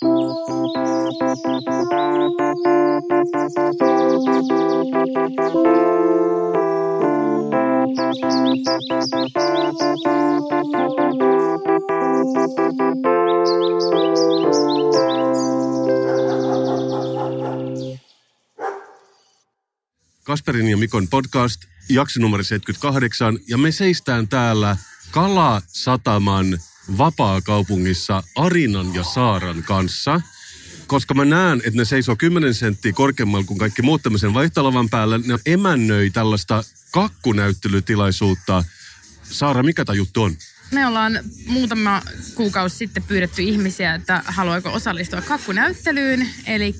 Kasperin ja Mikon podcast, jakso numero 78. Ja me seistään täällä Kalasataman vapaakaupungissa Arinan ja Saaran kanssa. Koska mä näen, että ne seisoo 10 senttiä korkeammalla kuin kaikki muut tämmöisen vaihtolavan päällä, ne emännöi tällaista kakkunäyttelytilaisuutta. Saara, mikä tämä juttu on? Me ollaan muutama kuukausi sitten pyydetty ihmisiä, että haluaako osallistua kakkunäyttelyyn. Eli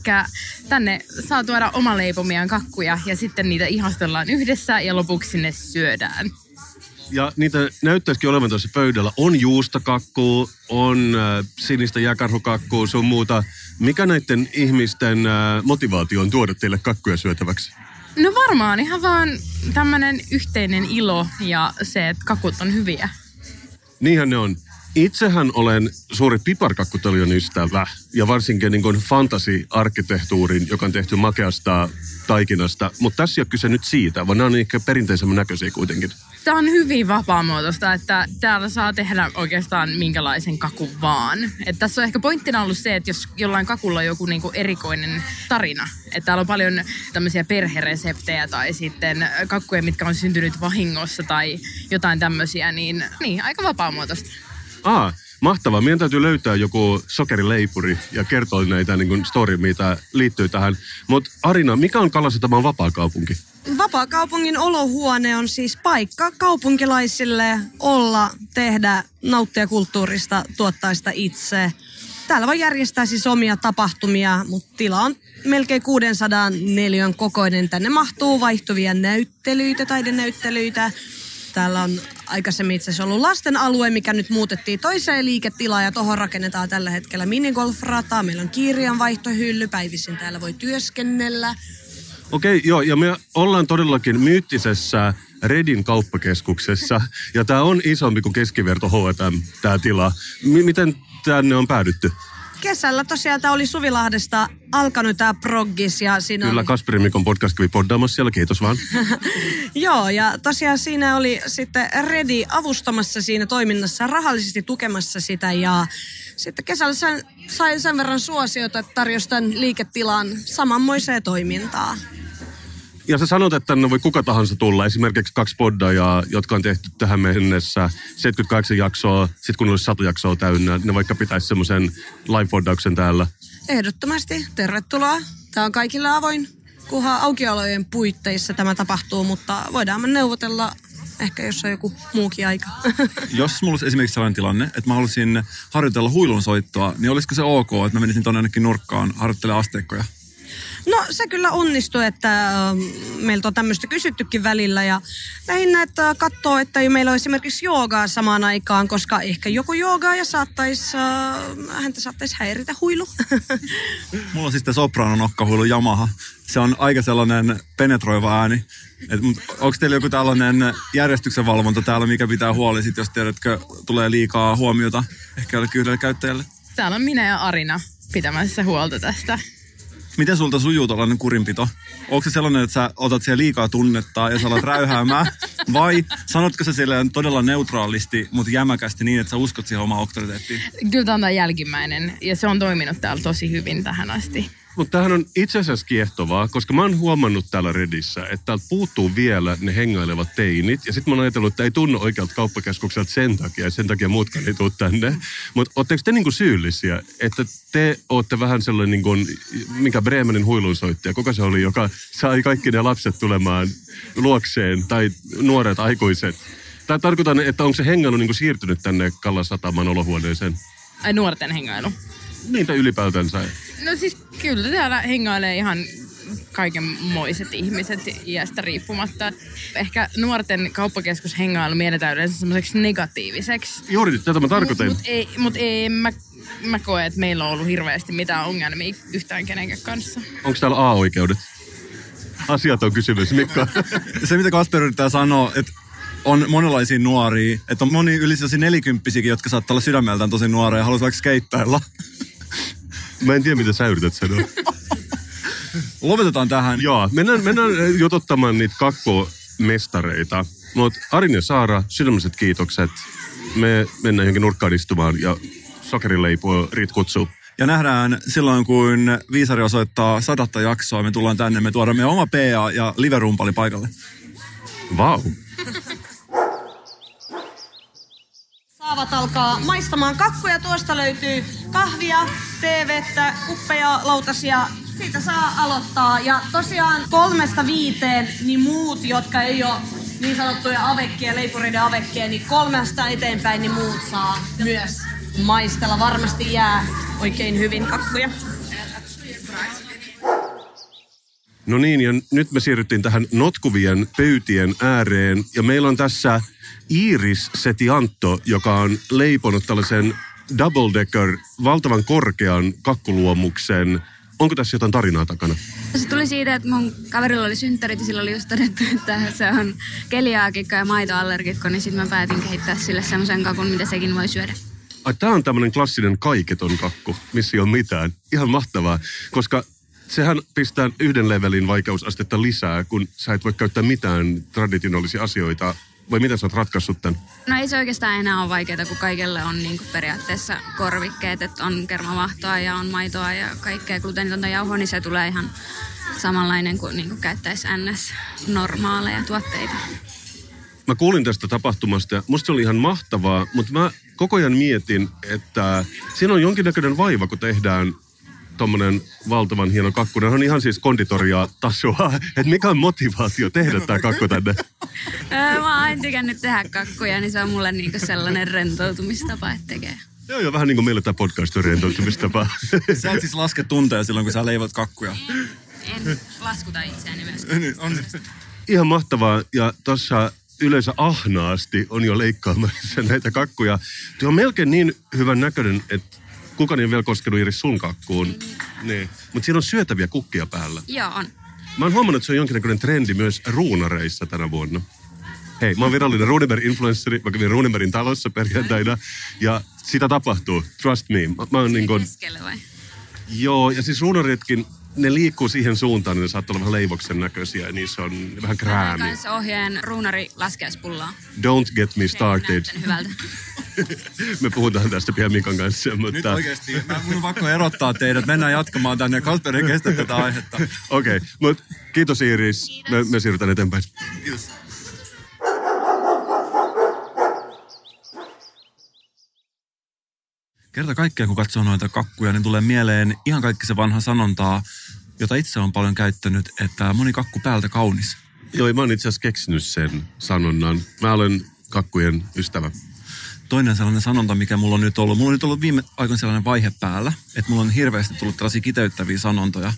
tänne saa tuoda omaleipomiaan kakkuja ja sitten niitä ihastellaan yhdessä ja lopuksi ne syödään. Ja niitä näyttäisikin olevan tuossa pöydällä. On juustokakkuu, on äh, sinistä jäkarhukakkuu, sun muuta. Mikä näiden ihmisten äh, motivaatio on tuoda teille kakkuja syötäväksi? No varmaan ihan vaan tämmöinen yhteinen ilo ja se, että kakut on hyviä. Niinhän ne on. Itsehän olen suuri piparkakkutelion ystävä ja varsinkin niin fantasi-arkkitehtuurin, joka on tehty makeasta taikinasta. Mutta tässä ei ole kyse nyt siitä, vaan nämä on ehkä perinteisemmän näköisiä kuitenkin. Tämä on hyvin vapaamuotoista, että täällä saa tehdä oikeastaan minkälaisen kakun vaan. Et tässä on ehkä pointtina ollut se, että jos jollain kakulla on joku niinku erikoinen tarina, että täällä on paljon tämmöisiä perhereseptejä tai sitten kakkuja, mitkä on syntynyt vahingossa tai jotain tämmöisiä, niin, niin aika vapaamuotoista. Aa, mahtavaa. Meidän täytyy löytää joku sokerileipuri ja kertoa näitä niin kuin story, mitä liittyy tähän. Mutta Arina, mikä on Kalasataman vapaakaupunki? Vapaakaupungin olohuone on siis paikka kaupunkilaisille olla, tehdä, nauttia kulttuurista, tuottaa sitä itse. Täällä voi järjestää siis omia tapahtumia, mutta tila on melkein 600 neliön kokoinen. Tänne mahtuu vaihtuvia näyttelyitä, taidenäyttelyitä. Täällä on aikaisemmin itse asiassa ollut lasten alue, mikä nyt muutettiin toiseen liiketilaan ja tuohon rakennetaan tällä hetkellä minigolfrata. Meillä on kirjanvaihtohylly, päivisin täällä voi työskennellä. Okei, okay, joo, ja me ollaan todellakin myyttisessä Redin kauppakeskuksessa, ja tämä on isompi kuin keskiverto H&M, tämä tila. M- miten tänne on päädytty? Kesällä tosiaan tämä oli Suvilahdesta alkanut tämä proggis ja siinä Kyllä, oli... Kasperi Mikon podcast kävi poddaamassa siellä, kiitos vaan. Joo, ja tosiaan siinä oli sitten Redi avustamassa siinä toiminnassa, rahallisesti tukemassa sitä ja sitten kesällä sen, sai sen verran suosiota, että tarjosi tämän liiketilan samanmoiseen toimintaa. Ja sä sanot, että tänne voi kuka tahansa tulla. Esimerkiksi kaksi poddajaa, jotka on tehty tähän mennessä 78 jaksoa. Sitten kun olisi satu jaksoa täynnä, ne vaikka pitäisi semmoisen live-poddauksen täällä. Ehdottomasti, tervetuloa. Tämä on kaikille avoin, kunhan aukiolojen puitteissa tämä tapahtuu, mutta voidaan me neuvotella ehkä jos on joku muukin aika. Jos mulla olisi esimerkiksi sellainen tilanne, että mä haluaisin harjoitella huilun soittoa, niin olisiko se ok, että mä menisin tuonne ainakin nurkkaan harjoittelemaan asteikkoja? No se kyllä onnistui, että meiltä on tämmöistä kysyttykin välillä ja lähinnä, että katsoo, että meillä on esimerkiksi joogaa samaan aikaan, koska ehkä joku joogaa ja saattaisi, äh, häntä saattaisi häiritä huilu. Mulla on siis tämä soprano nokkahuilu Yamaha. Se on aika sellainen penetroiva ääni. Et, onko teillä joku tällainen järjestyksen valvonta täällä, mikä pitää huoli, sit, jos tiedätkö, tulee liikaa huomiota ehkä jollekin yhdelle käyttäjälle? Täällä on minä ja Arina pitämässä huolta tästä. Miten sulta sujuu tällainen kurinpito? Onko se sellainen, että sä otat siellä liikaa tunnetta ja sä alat räyhäämään? Vai sanotko sä siellä todella neutraalisti, mutta jämäkästi niin, että sä uskot siihen omaan auktoriteettiin? Kyllä tämä on jälkimmäinen ja se on toiminut täällä tosi hyvin tähän asti. Mutta tämähän on itse asiassa kiehtovaa, koska mä oon huomannut täällä Redissä, että täältä puuttuu vielä ne hengailevat teinit. Ja sitten mä oon ajatellut, että ei tunnu oikealta kauppakeskukselta sen takia, ja sen takia muutkaan ei tule tänne. Mutta ootteko te niinku syyllisiä, että te ootte vähän sellainen, niinku, mikä Bremenin huilunsoittaja, kuka se oli, joka sai kaikki ne lapset tulemaan luokseen, tai nuoret aikuiset. Tai tarkoitan, että onko se hengailu niinku siirtynyt tänne Kallasataman olohuoneeseen? Ai nuorten hengailu. Niitä ylipäätänsä. No siis kyllä täällä hengailee ihan kaikenmoiset ihmiset iästä riippumatta. Ehkä nuorten kauppakeskus hengailu mielletään yleensä semmoiseksi negatiiviseksi. Juuri tätä mä tarkoitan. Mutta mut ei, mut ei mä, mä koe, että meillä on ollut hirveästi mitään ongelmia yhtään kenenkään kanssa. Onko täällä A-oikeudet? Asiat on kysymys, Mikko. Se, mitä Kasper yrittää sanoa, että on monenlaisia nuoria, että on moni yli sellaisia nelikymppisiäkin, jotka saattaa olla sydämeltään tosi nuoria ja haluaisi vaikka skeittailla. Mä en tiedä, mitä sä yrität sanoa. Lopetetaan tähän. Joo, mennään, mennään jotottamaan niitä kakkomestareita. Mutta Arin ja Saara, sydämiset kiitokset. Me mennään johonkin nurkkaan istumaan ja sokerileipua Rit kutsuu. Ja nähdään silloin, kun Viisari osoittaa sadatta jaksoa, me tullaan tänne, me tuodaan meidän oma PA ja liverumpali paikalle. Vau. Saavat alkaa maistamaan kakkuja. Tuosta löytyy kahvia, teevettä, kuppeja, lautasia. Siitä saa aloittaa. Ja tosiaan kolmesta viiteen, niin muut, jotka ei ole niin sanottuja avekkia, leipureiden avekkia, niin kolmesta eteenpäin, niin muut saa myös maistella. Varmasti jää oikein hyvin kakkuja. No niin, ja nyt me siirryttiin tähän notkuvien pöytien ääreen. Ja meillä on tässä Iiris Setiantto, joka on leiponut tällaisen double decker, valtavan korkean kakkuluomuksen. Onko tässä jotain tarinaa takana? Se tuli siitä, että mun kaverilla oli synttärit ja sillä oli just todettu, että se on keliaakikko ja maitoallergikko, niin sitten mä päätin kehittää sille semmoisen kakun, mitä sekin voi syödä. Ai, tää on tämmönen klassinen kaiketon kakku, missä ei ole mitään. Ihan mahtavaa, koska sehän pistää yhden levelin vaikeusastetta lisää, kun sä et voi käyttää mitään traditionaalisia asioita. Vai miten sä oot ratkaissut tämän? No ei se oikeastaan enää ole vaikeaa, kun kaikille on niin kuin periaatteessa korvikkeet, että on kermavahtoa ja on maitoa ja kaikkea gluteenitonta jauhoa, niin se tulee ihan samanlainen kuin, niin kuin käyttäisi NS normaaleja tuotteita. Mä kuulin tästä tapahtumasta ja musta se oli ihan mahtavaa, mutta mä koko ajan mietin, että siinä on jonkinnäköinen vaiva, kun tehdään tommonen valtavan hieno kakku. Ne on ihan siis konditoria tasoa. Että mikä on motivaatio tehdä tämä kakku tänne? Öö, mä oon aina tykännyt tehdä kakkuja, niin se on mulle niin kuin sellainen rentoutumistapa, että tekee. Joo, joo, vähän niin kuin meillä tämä podcast on rentoutumistapa. Sä et siis laske tunteja silloin, kun sä leivot kakkuja. En laskuta itseäni myöskään. Niin, on. ihan mahtavaa. Ja tuossa yleensä ahnaasti on jo leikkaamassa näitä kakkuja. Tuo on melkein niin hyvän näköinen, että kukaan ei ole vielä koskenut Iris sun kakkuun. Niin. Mutta siinä on syötäviä kukkia päällä. Joo, on. Mä oon huomannut, että se on jonkinnäköinen trendi myös ruunareissa tänä vuonna. Hei, mä oon virallinen Runeberg-influenssari. Mä kävin Runebergin talossa perjantaina. Ja sitä tapahtuu. Trust me. Mä, mä oon niin kuin, joo, ja siis ruunaritkin, ne liikkuu siihen suuntaan, niin ne saattaa olla vähän leivoksen näköisiä. Ja niissä on vähän kräämiä. kanssa ohjeen ruunari laskeuspullaa. Don't get me started. Me puhutaan tästä pian Mikan kanssa, Nyt mutta... oikeasti, mä mun on pakko erottaa teidät. Mennään jatkamaan tänne. Kasper ei kestä tätä aihetta. Okei, okay, mutta kiitos Iiris. Me, me siirrytään eteenpäin. Kiitos. Kerta kaikkea, kun katsoo noita kakkuja, niin tulee mieleen ihan kaikki se vanha sanontaa, jota itse on paljon käyttänyt, että moni kakku päältä kaunis. Joo, mä oon itse asiassa keksinyt sen sanonnan. Mä olen kakkujen ystävä. Toinen sellainen sanonta, mikä mulla on nyt ollut, mulla on nyt ollut viime aikoina sellainen vaihe päällä, että mulla on hirveästi tullut tällaisia kiteyttäviä sanontoja.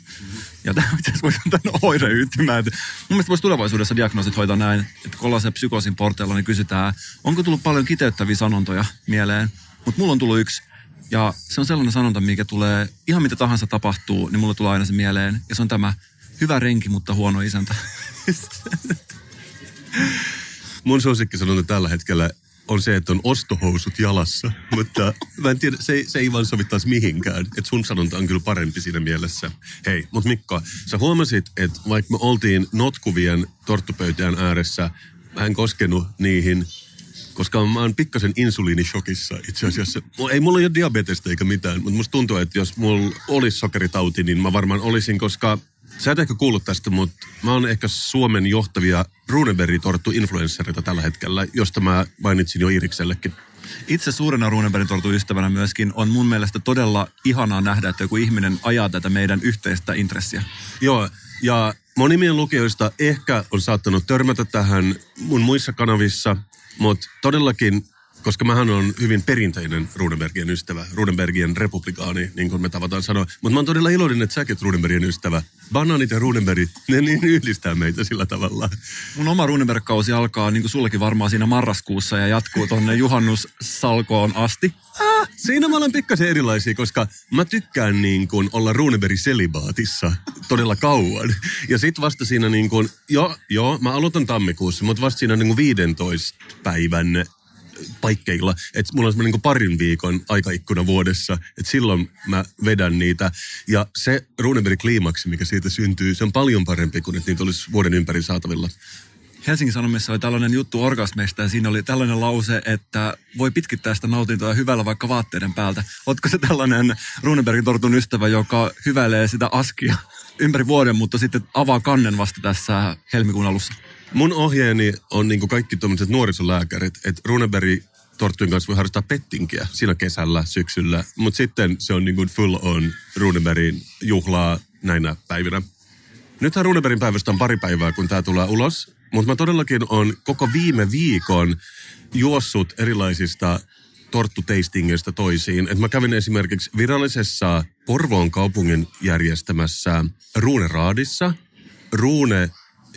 Ja tämä itse asiassa voisi antaa oireyhtymään. että Mun mielestä voisi tulevaisuudessa diagnoosit hoitaa näin, että kun ollaan se psykoosin porteilla, niin kysytään, onko tullut paljon kiteyttäviä sanontoja mieleen. Mutta mulla on tullut yksi. Ja se on sellainen sanonta, mikä tulee, ihan mitä tahansa tapahtuu, niin mulla tulee aina se mieleen. Ja se on tämä, hyvä renki, mutta huono isäntä. Mun suosikkisanonta tällä hetkellä on se, että on ostohousut jalassa. Mutta mä en tiedä, se, se ei vaan sovi taas mihinkään. Että sun sanonta on kyllä parempi siinä mielessä. Hei, mutta Mikko, sä huomasit, että vaikka me oltiin notkuvien torttupöytään ääressä, mä en koskenut niihin, koska mä oon pikkasen insuliinishokissa itse asiassa. Mulla- Ei mulla ole diabetesta eikä mitään, mutta musta tuntuu, että jos mulla olisi sokeritauti, niin mä varmaan olisin, koska sä et ehkä kuullut tästä, mutta mä oon ehkä Suomen johtavia Runeberg-torttu-influenssereita tällä hetkellä, josta mä mainitsin jo Iriksellekin. Itse suurena Runebergin tortun ystävänä myöskin on mun mielestä todella ihanaa nähdä, että joku ihminen ajaa tätä meidän yhteistä intressiä. Joo, ja moni meidän lukijoista ehkä on saattanut törmätä tähän mun muissa kanavissa, mutta todellakin, koska mähän on hyvin perinteinen Rudenbergien ystävä, Rudenbergien republikaani, niin kuin me tavataan sanoa. Mutta mä oon todella iloinen, että säkin Rudenbergien ystävä. Banaanit ja Rudenbergit, ne niin yhdistää meitä sillä tavalla. Mun oma Runeberg-kausi alkaa, niin kuin sullekin varmaan siinä marraskuussa ja jatkuu tonne juhannussalkoon asti. Ah, siinä mä olen pikkasen erilaisia, koska mä tykkään niin kuin olla Runebergin selibaatissa todella kauan. Ja sit vasta siinä niin kuin, joo, joo, mä aloitan tammikuussa, mutta vasta siinä niin kuin 15 päivän paikkeilla. Että mulla on semmoinen niin parin viikon aikaikkuna vuodessa, että silloin mä vedän niitä. Ja se Runeberg kliimaksi, mikä siitä syntyy, se on paljon parempi kuin että niitä olisi vuoden ympäri saatavilla. Helsingin Sanomissa oli tällainen juttu orgasmeista ja siinä oli tällainen lause, että voi pitkittää sitä nautintoa hyvällä vaikka vaatteiden päältä. Oletko se tällainen Runebergin tortun ystävä, joka hyväilee sitä askia ympäri vuoden, mutta sitten avaa kannen vasta tässä helmikuun alussa? Mun ohjeeni on niin kaikki tuommoiset nuorisolääkärit, että Runeberg torttujen kanssa voi harrastaa pettinkiä siinä kesällä, syksyllä, mutta sitten se on niin kuin full on Runebergin juhlaa näinä päivinä. Nythän Runebergin päivästä on pari päivää, kun tämä tulee ulos, mutta mä todellakin on koko viime viikon juossut erilaisista torttuteistingeistä toisiin. Et mä kävin esimerkiksi virallisessa Porvoon kaupungin järjestämässä Ruuneraadissa, Ruune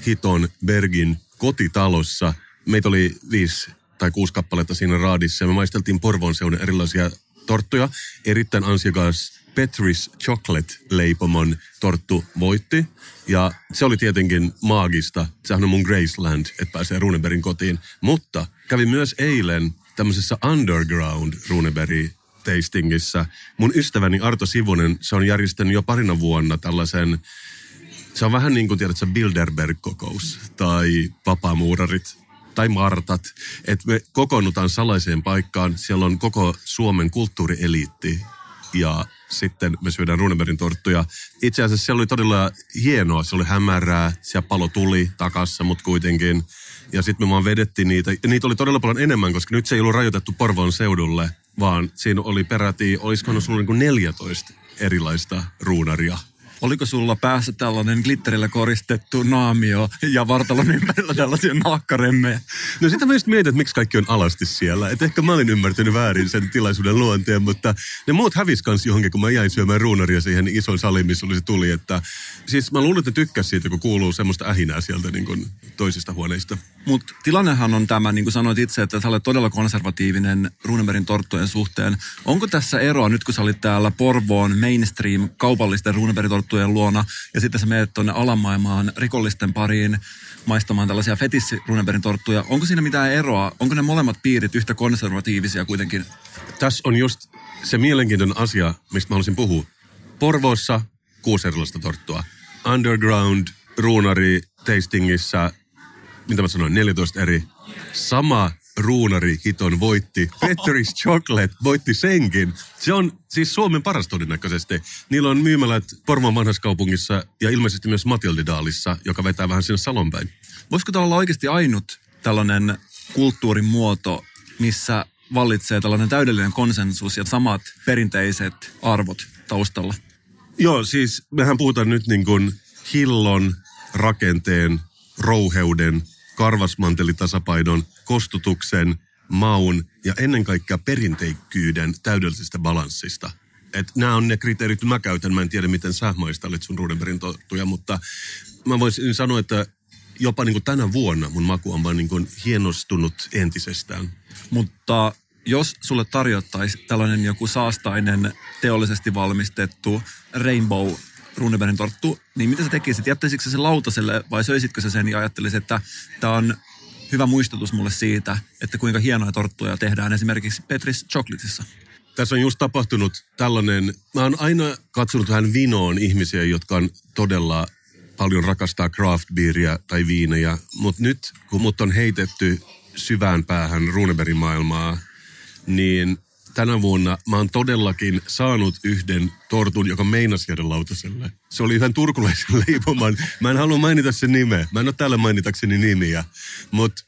Hiton Bergin kotitalossa. Meitä oli viisi tai kuusi kappaletta siinä raadissa ja me maisteltiin Porvoon seudun erilaisia torttuja. Erittäin ansiokas Petris Chocolate-leipomon torttu voitti. Ja se oli tietenkin maagista. Sehän on mun Graceland, että pääsee Runebergin kotiin. Mutta kävin myös eilen tämmöisessä underground Runeberg tastingissa. Mun ystäväni Arto Sivunen, se on järjestänyt jo parina vuonna tällaisen, se on vähän niin kuin tiedät, se Bilderberg-kokous tai vapaamuurarit tai Martat, että me kokoonnutaan salaiseen paikkaan. Siellä on koko Suomen kulttuurieliitti ja sitten me syödään Runebergin torttuja. Itse asiassa se oli todella hienoa, se oli hämärää, siellä palo tuli takassa, mutta kuitenkin. Ja sitten me vaan vedettiin niitä. Ja niitä oli todella paljon enemmän, koska nyt se ei ollut rajoitettu Porvoon seudulle, vaan siinä oli peräti, olisiko ollut niin kuin 14 erilaista ruunaria. Oliko sulla päässä tällainen glitterillä koristettu naamio ja vartalon ympärillä tällaisia naakkaremmejä? No sitä mä just mietin, että miksi kaikki on alasti siellä. Et ehkä mä olin ymmärtänyt väärin sen tilaisuuden luonteen, mutta ne muut hävis kans johonkin, kun mä jäin syömään ruunaria siihen ison saliin, missä oli se tuli. Että, siis mä luulen, että tykkäs siitä, kun kuuluu semmoista ähinää sieltä niin kuin toisista huoneista. Mutta tilannehan on tämä, niin kuin sanoit itse, että sä olet todella konservatiivinen Runebergin torttujen suhteen. Onko tässä eroa nyt, kun sä olit täällä Porvoon mainstream kaupallisten Runebergin torttujen luona ja sitten sä menet tuonne alamaailmaan rikollisten pariin maistamaan tällaisia fetissi torttuja. Onko siinä mitään eroa? Onko ne molemmat piirit yhtä konservatiivisia kuitenkin? Tässä on just se mielenkiintoinen asia, mistä mä haluaisin puhua. Porvoossa kuusi erilaista torttua. Underground, ruunari, tastingissa, mitä mä sanoin, 14 eri. Sama ruunari hiton voitti. Petteris Chocolate voitti senkin. Se on siis Suomen paras todennäköisesti. Niillä on myymälät Porvoon vanhassa kaupungissa ja ilmeisesti myös Matildidaalissa, joka vetää vähän sinne Salon päin. Voisiko tämä olla oikeasti ainut tällainen kulttuurin muoto, missä vallitsee tällainen täydellinen konsensus ja samat perinteiset arvot taustalla? Joo, siis mehän puhutaan nyt niin kuin hillon, rakenteen, rouheuden, karvasmantelitasapainon, kostutuksen, maun ja ennen kaikkea perinteikkyyden täydellisestä balanssista. Et nämä on ne kriteerit, mä käytän. Mä en tiedä, miten sä maistelet sun Rudenbergin tottuja, mutta mä voisin sanoa, että jopa niin kuin tänä vuonna mun maku on vaan niin kuin hienostunut entisestään. Mutta jos sulle tarjottaisiin tällainen joku saastainen, teollisesti valmistettu rainbow Runebergin torttu, niin mitä sä tekisit? Jättäisitkö se lautaselle vai söisitkö sä sen ja ajattelisit, että tämä on hyvä muistutus mulle siitä, että kuinka hienoja torttuja tehdään esimerkiksi Petris Chocolateissa? Tässä on just tapahtunut tällainen, mä oon aina katsonut vähän vinoon ihmisiä, jotka on todella paljon rakastaa craft beeria tai viinejä, mutta nyt kun mut on heitetty syvään päähän Runebergin maailmaa, niin tänä vuonna mä oon todellakin saanut yhden tortun, joka meinasi jäädä lautaselle. Se oli yhden turkulaisen leipoman. Mä en halua mainita sen nimeä. Mä en ole täällä mainitakseni nimiä. Mutta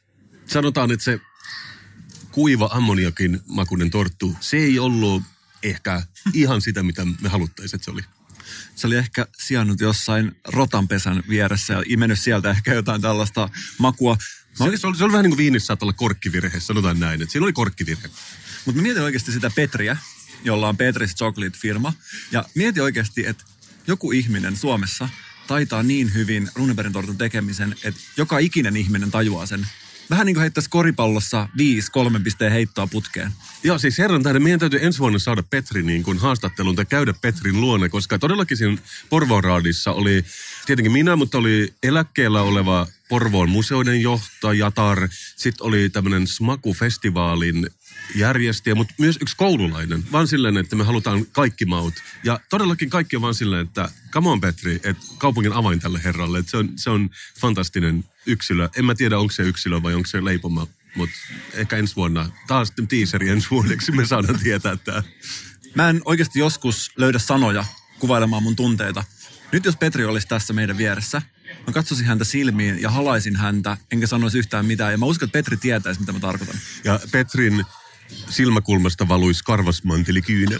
sanotaan, että se kuiva ammoniakin makuinen torttu, se ei ollut ehkä ihan sitä, mitä me haluttaisiin, että se oli. Se oli ehkä sijannut jossain rotanpesän vieressä ja imennyt sieltä ehkä jotain tällaista makua. Se, oli, se, oli, se oli vähän niin kuin viinissä saattaa olla korkkivirhe, sanotaan näin. Että siinä oli korkkivirhe. Mutta mietin oikeasti sitä Petriä, jolla on Petris Chocolate-firma. Ja mietin oikeasti, että joku ihminen Suomessa taitaa niin hyvin Runebergin tortun tekemisen, että joka ikinen ihminen tajuaa sen. Vähän niin kuin heittäisi koripallossa viisi kolmen pisteen heittoa putkeen. Joo, siis herran tähden meidän täytyy ensi vuonna saada Petri niin kuin haastatteluun tai käydä Petrin luona, koska todellakin siinä Porvoraadissa oli tietenkin minä, mutta oli eläkkeellä oleva Porvoon museoiden johtajatar. Sitten oli tämmöinen Smaku-festivaalin järjestäjä, mutta myös yksi koululainen. Vaan silleen, että me halutaan kaikki maut. Ja todellakin kaikki on vaan silleen, että come on Petri, että kaupungin avain tälle herralle. Että se, on, se on fantastinen yksilö. En mä tiedä, onko se yksilö vai onko se leipoma. Mutta ehkä ensi vuonna, taas teaseri ensi vuodeksi me saadaan tietää tämä. Mä en oikeasti joskus löydä sanoja kuvailemaan mun tunteita. Nyt jos Petri olisi tässä meidän vieressä, mä katsoisin häntä silmiin ja halaisin häntä, enkä sanoisi yhtään mitään. Ja mä uskon, että Petri tietäisi, mitä mä tarkoitan. Ja Petrin silmäkulmasta valuisi karvasmantelikyynel.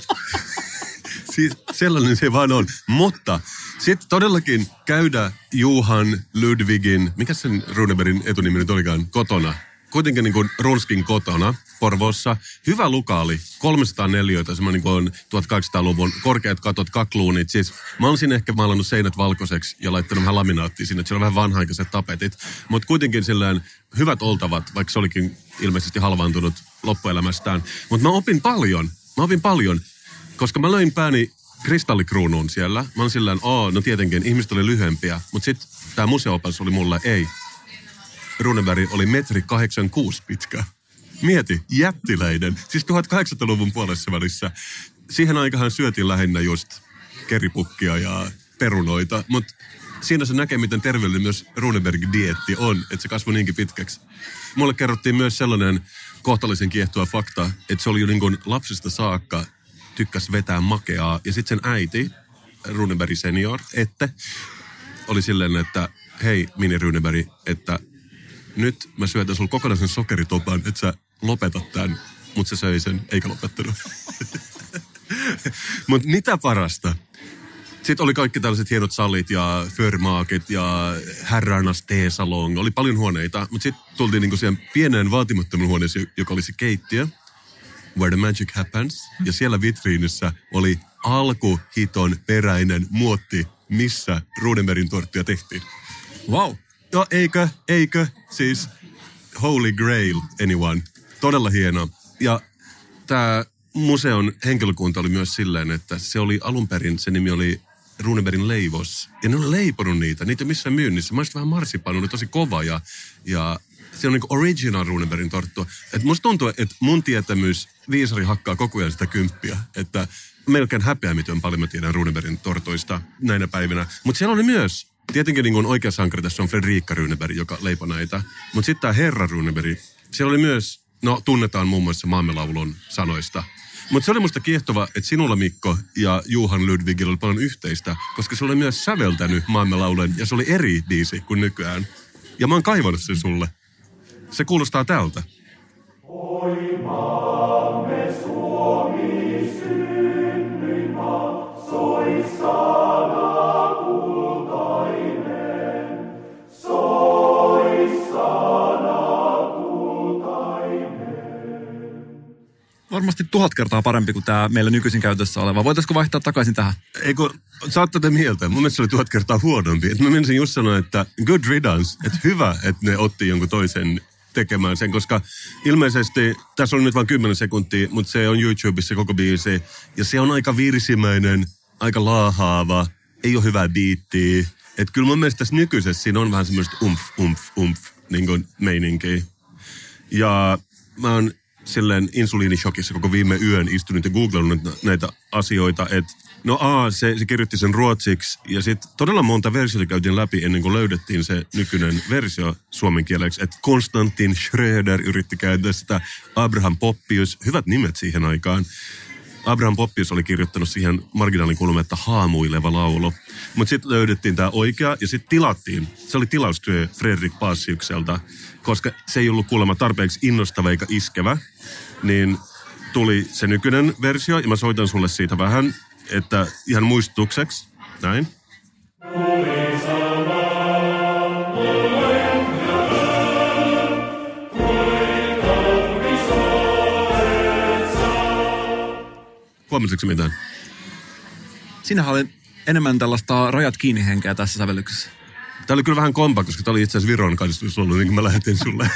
siis sellainen se vaan on. Mutta sitten todellakin käydä Juhan Ludwigin, mikä sen Runebergin etunimi nyt olikaan, kotona. Kuitenkin niin kuin Runskin kotona Porvoossa. Hyvä lukaali, 304, semmoinen niin kuin 1800-luvun korkeat katot, kakluunit. Siis mä olisin ehkä maalannut seinät valkoiseksi ja laittanut vähän laminaattia sinne, että siellä on vähän vanhaikaiset tapetit. Mutta kuitenkin silleen hyvät oltavat, vaikka se olikin ilmeisesti halvaantunut loppuelämästään. Mutta mä opin paljon, mä opin paljon, koska mä löin pääni kristallikruunuun siellä. Mä olin silleen, oo, no tietenkin, ihmiset oli lyhyempiä. Mutta sitten tämä museoopas oli mulle, ei. Runeberg oli metri 86 pitkä. Mieti, jättiläinen. Siis 1800-luvun puolessa välissä. Siihen aikahan syötiin lähinnä just keripukkia ja perunoita, mutta siinä se näkee, miten terveellinen myös Runeberg-dietti on, että se kasvoi niinkin pitkäksi. Mulle kerrottiin myös sellainen kohtalaisen kiehtoa fakta, että se oli jo niin kuin lapsesta saakka tykkäs vetää makeaa. Ja sitten sen äiti, Runeberg senior, että oli silleen, että hei Mini Runeberg, että nyt mä syötän sulla kokonaisen sokeritopan, että sä lopetat tämän. Mutta se söi sen, eikä lopettanut. Mutta mitä parasta? Sitten oli kaikki tällaiset hienot salit ja förmaakit ja herrarnas teesalong. Oli paljon huoneita, mutta sitten tultiin niinku siihen pieneen vaatimattoman huoneeseen, joka oli se keittiö. Where the magic happens. Ja siellä vitriinissä oli alkuhiton peräinen muotti, missä Rudenbergin torttia tehtiin. Wow. Joo, eikö, eikö, siis Holy Grail, anyone. Todella hieno. Ja tämä museon henkilökunta oli myös silleen, että se oli alun perin, se nimi oli Runebergin leivos. Ja ne oli leiponut niitä, niitä ei missään myynnissä. Mä vähän marsipanu, oli tosi kova ja, ja se on niin original Runebergin torttua. Et musta tuntuu, että mun tietämys viisari hakkaa koko ajan sitä kymppiä. Että melkein häpeä, miten paljon mä tiedän Runebergin tortoista näinä päivinä. Mutta siellä oli myös Tietenkin niin oikea sankari tässä on Fredrika Runeberg, joka leipoi näitä. Mutta sitten tämä herra Runeberg, siellä oli myös, no tunnetaan muun muassa maamelaulun sanoista. Mutta se oli musta kiehtova, että sinulla Mikko ja Juhan Ludwigilla oli paljon yhteistä, koska se oli myös säveltänyt maamelaulun ja se oli eri biisi kuin nykyään. Ja mä oon kaivannut sen sulle. Se kuulostaa tältä. Oi maamme Suomi synnyin maa, soi varmasti tuhat kertaa parempi kuin tämä meillä nykyisin käytössä oleva. Voitaisiko vaihtaa takaisin tähän? Eikö, saatte te mieltä? Mun mielestä se oli tuhat kertaa huonompi. Et mä menisin just sanoa, että good riddance, että hyvä, että ne otti jonkun toisen tekemään sen, koska ilmeisesti, tässä on nyt vain 10 sekuntia, mutta se on YouTubessa koko biisi, ja se on aika virsimäinen, aika laahaava, ei ole hyvää biittiä. Että kyllä mun mielestä tässä nykyisessä siinä on vähän semmoista umf, umf, umf, niin kuin meininkiä. Ja mä oon silleen insuliinishokissa koko viime yön istunut ja googlannut näitä asioita, että no a, se, se kirjoitti sen ruotsiksi ja sitten todella monta versiota käytiin läpi ennen kuin löydettiin se nykyinen versio suomen kieleksi, että Konstantin Schröder yritti käyttää sitä, Abraham Poppius, hyvät nimet siihen aikaan. Abraham Poppius oli kirjoittanut siihen marginaalin kulma, että haamuileva laulu. Mutta sitten löydettiin tämä oikea ja sitten tilattiin. Se oli tilaustyö Fredrik Passiukselta, koska se ei ollut kuulemma tarpeeksi innostava eikä iskevä. Niin tuli se nykyinen versio ja mä soitan sulle siitä vähän, että ihan muistutukseksi. Näin. Huomasitko mitään? Sinähän oli enemmän tällaista rajat kiinni henkeä tässä sävellyksessä. Tämä oli kyllä vähän kompa, koska tämä oli itse asiassa Viron kanssa ollut, niin kuin mä lähetin sulle.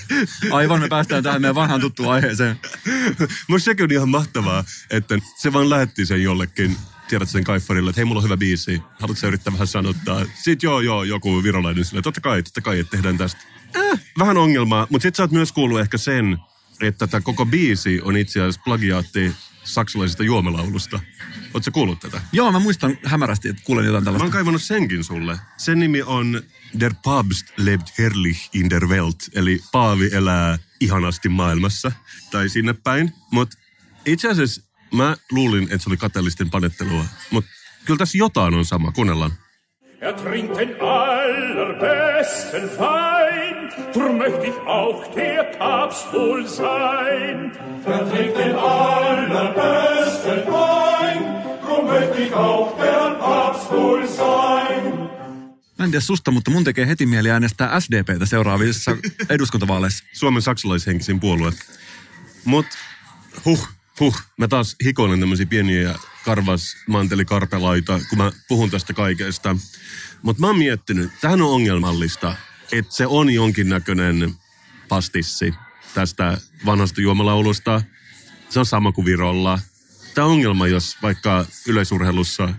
Aivan, me päästään tähän meidän vanhaan tuttuun aiheeseen. Musta sekin on ihan mahtavaa, että se vaan lähetti sen jollekin tiedät sen kaiffarille, että hei, mulla on hyvä biisi. Haluatko sä yrittää vähän sanottaa? Sitten joo, joo, joku virolainen sille, totta kai, totta kai, että tehdään tästä. Äh, vähän ongelmaa, mutta sit sä oot myös kuullut ehkä sen, että tämä koko biisi on itse asiassa plagiaatti saksalaisesta juomalaulusta. Oletko kuullut tätä? Joo, mä muistan hämärästi, että kuulen jotain Mä tällaista. oon kaivannut senkin sulle. Sen nimi on Der Papst lebt herrlich in der Welt, eli Paavi elää ihanasti maailmassa, tai sinne päin. Mutta itse asiassa mä luulin, että se oli kateellisten panettelua, mutta kyllä tässä jotain on sama. Kuunnellaan. Er trinkt den allerbesten Wein, drum möcht ich auch der Papst wohl sein. Er trinkt den allerbesten Wein, drum möcht ich auch der Papst wohl sein. Mä en tiedä susta, mutta mun tekee heti mieli äänestää SDPtä seuraavissa eduskuntavaaleissa. Suomen saksalaishenkisin puolue. Mut huh, huh, mä taas hikoilen tämmöisiä pieniä karvas mantelikarpelaita, kun mä puhun tästä kaikesta. Mutta mä oon miettinyt, tähän on ongelmallista, että se on jonkinnäköinen pastissi tästä vanhasta juomalaulusta. Se on sama kuin Virolla. Tämä on ongelma, jos vaikka yleisurheilussa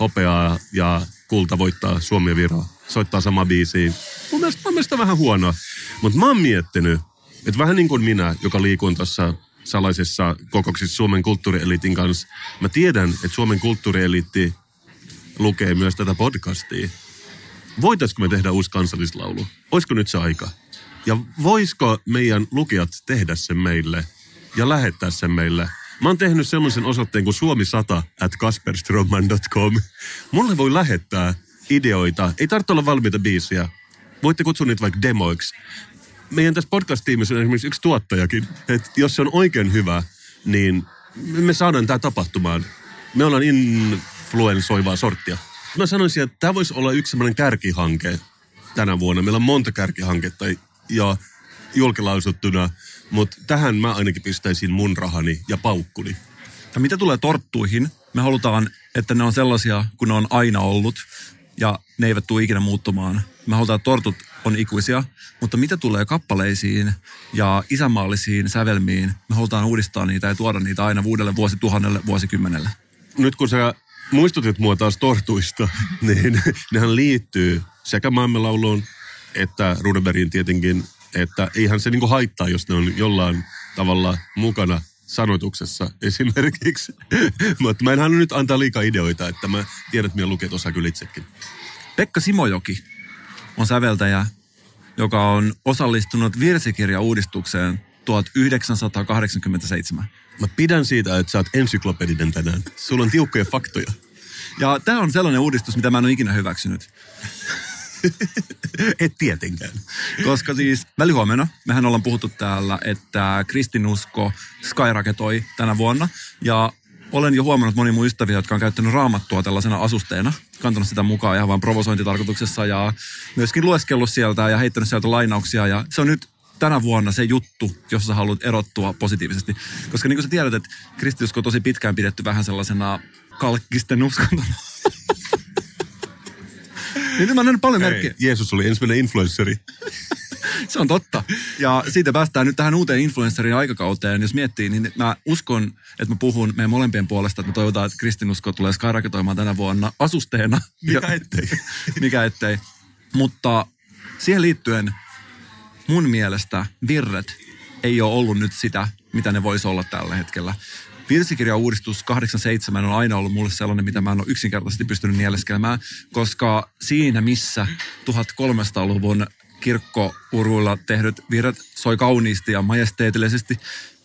hopeaa ja kulta voittaa Suomi ja Viro. Soittaa sama biisiin. Mun mielestä, mun mielestä vähän huonoa. Mutta mä oon miettinyt, että vähän niin kuin minä, joka liikun tuossa salaisessa kokouksessa Suomen kulttuurieliitin kanssa, mä tiedän, että Suomen kulttuurieliitti lukee myös tätä podcastia. Voitaisko me tehdä uusi kansallislaulu? Olisiko nyt se aika? Ja voisiko meidän lukijat tehdä sen meille ja lähettää sen meille? Mä oon tehnyt semmoisen osoitteen kuin suomi100 at kasperstroman.com. Mulle voi lähettää ideoita. Ei tarvitse olla valmiita biisiä. Voitte kutsua niitä vaikka demoiksi. Meidän tässä podcast-tiimissä on esimerkiksi yksi tuottajakin. Että jos se on oikein hyvä, niin me saadaan tämä tapahtumaan. Me ollaan influensoivaa sorttia. Mä sanoisin, että tämä voisi olla yksi semmoinen kärkihanke tänä vuonna. Meillä on monta kärkihanketta ja julkilausuttuna, mutta tähän mä ainakin pistäisin mun rahani ja paukkuni. Ja mitä tulee torttuihin, me halutaan, että ne on sellaisia kuin ne on aina ollut ja ne eivät tule ikinä muuttumaan. Me halutaan, tortut on ikuisia, mutta mitä tulee kappaleisiin ja isänmaallisiin sävelmiin, me halutaan uudistaa niitä ja tuoda niitä aina uudelle vuosituhannelle, vuosikymmenelle. Nyt kun sä muistutit mua taas tortuista, niin nehän liittyy sekä maailmanlauluun että Runebergin tietenkin, että eihän se niinku haittaa, jos ne on jollain tavalla mukana sanoituksessa esimerkiksi. Mutta mä en halua nyt antaa liikaa ideoita, että mä tiedän, että minä luket osaa kyllä itsekin. Pekka Simojoki on säveltäjä, joka on osallistunut virsikirjauudistukseen 1987. Mä pidän siitä, että sä oot ensyklopedinen tänään. Sulla on tiukkoja faktoja. Ja tämä on sellainen uudistus, mitä mä en ole ikinä hyväksynyt. Et tietenkään. Koska siis välihuomenna, mehän ollaan puhuttu täällä, että kristinusko skyraketoi tänä vuonna. Ja olen jo huomannut moni mun ystäviä, jotka on käyttänyt raamattua tällaisena asusteena, kantanut sitä mukaan ihan vain provosointitarkoituksessa ja myöskin lueskellut sieltä ja heittänyt sieltä lainauksia. Ja se on nyt tänä vuonna se juttu, jossa sä haluat erottua positiivisesti. Koska niin kuin sä tiedät, että kristinusko on tosi pitkään pidetty vähän sellaisena kalkkisten uskontona. niin mä näen paljon merkkejä. Jeesus oli ensimmäinen influenssari. Se on totta. Ja siitä päästään nyt tähän uuteen influencerin aikakauteen. Jos miettii, niin mä uskon, että mä puhun meidän molempien puolesta, että me toivotaan, että kristinusko tulee skyraketoimaan tänä vuonna asusteena. Mikä ettei? Mikä ettei. Mutta siihen liittyen mun mielestä virret ei ole ollut nyt sitä, mitä ne voisi olla tällä hetkellä. Virsikirjauudistus 87 on aina ollut mulle sellainen, mitä mä en ole yksinkertaisesti pystynyt nieleskelemään, koska siinä missä 1300-luvun kirkkouruilla tehdyt virrat soi kauniisti ja majesteetillisesti.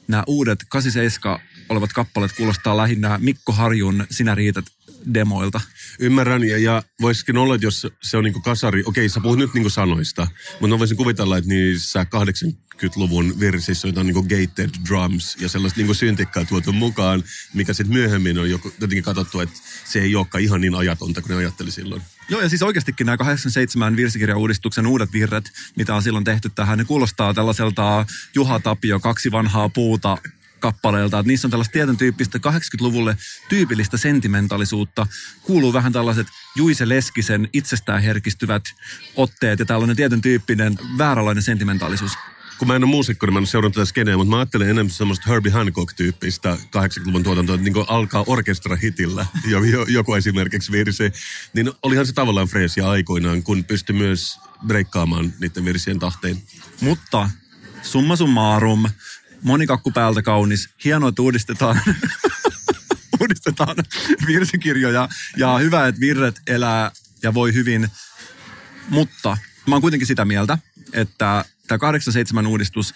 Nämä uudet 87 olevat kappaleet kuulostaa lähinnä Mikko Harjun Sinä riität demoilta. Ymmärrän, ja, ja voisikin olla, että jos se on niin kasari, okei sä puhut nyt niin sanoista, mutta mä voisin kuvitella, että niissä 80 70-luvun versissä jotain niin gated drums ja sellaista niin syntikkaa tuotu mukaan, mikä sitten myöhemmin on jotenkin katsottu, että se ei olekaan ihan niin ajatonta kuin ne ajatteli silloin. Joo, ja siis oikeastikin nämä 87 virsikirjauudistuksen uudet virret, mitä on silloin tehty tähän, ne kuulostaa tällaiselta Juha Tapio, kaksi vanhaa puuta kappaleelta. Että niissä on tällaista tietyn tyyppistä 80-luvulle tyypillistä sentimentaalisuutta. Kuuluu vähän tällaiset Juise Leskisen itsestään herkistyvät otteet ja tällainen tietyn tyyppinen vääränlainen sentimentaalisuus kun mä en ole muusikko, niin mä en ole seurannut tätä skeneä, mutta mä ajattelen enemmän semmoista Herbie Hancock-tyyppistä 80-luvun tuotantoa, että niin alkaa orkestra-hitillä, joku esimerkiksi virsi. Niin olihan se tavallaan freesia aikoinaan, kun pystyi myös breikkaamaan niiden virsien tahteen. Mutta summa summarum, monikakku päältä kaunis, hienoa, että uudistetaan uudistetaan virsikirjoja ja hyvä, että virret elää ja voi hyvin. Mutta mä oon kuitenkin sitä mieltä, että tämä 87 uudistus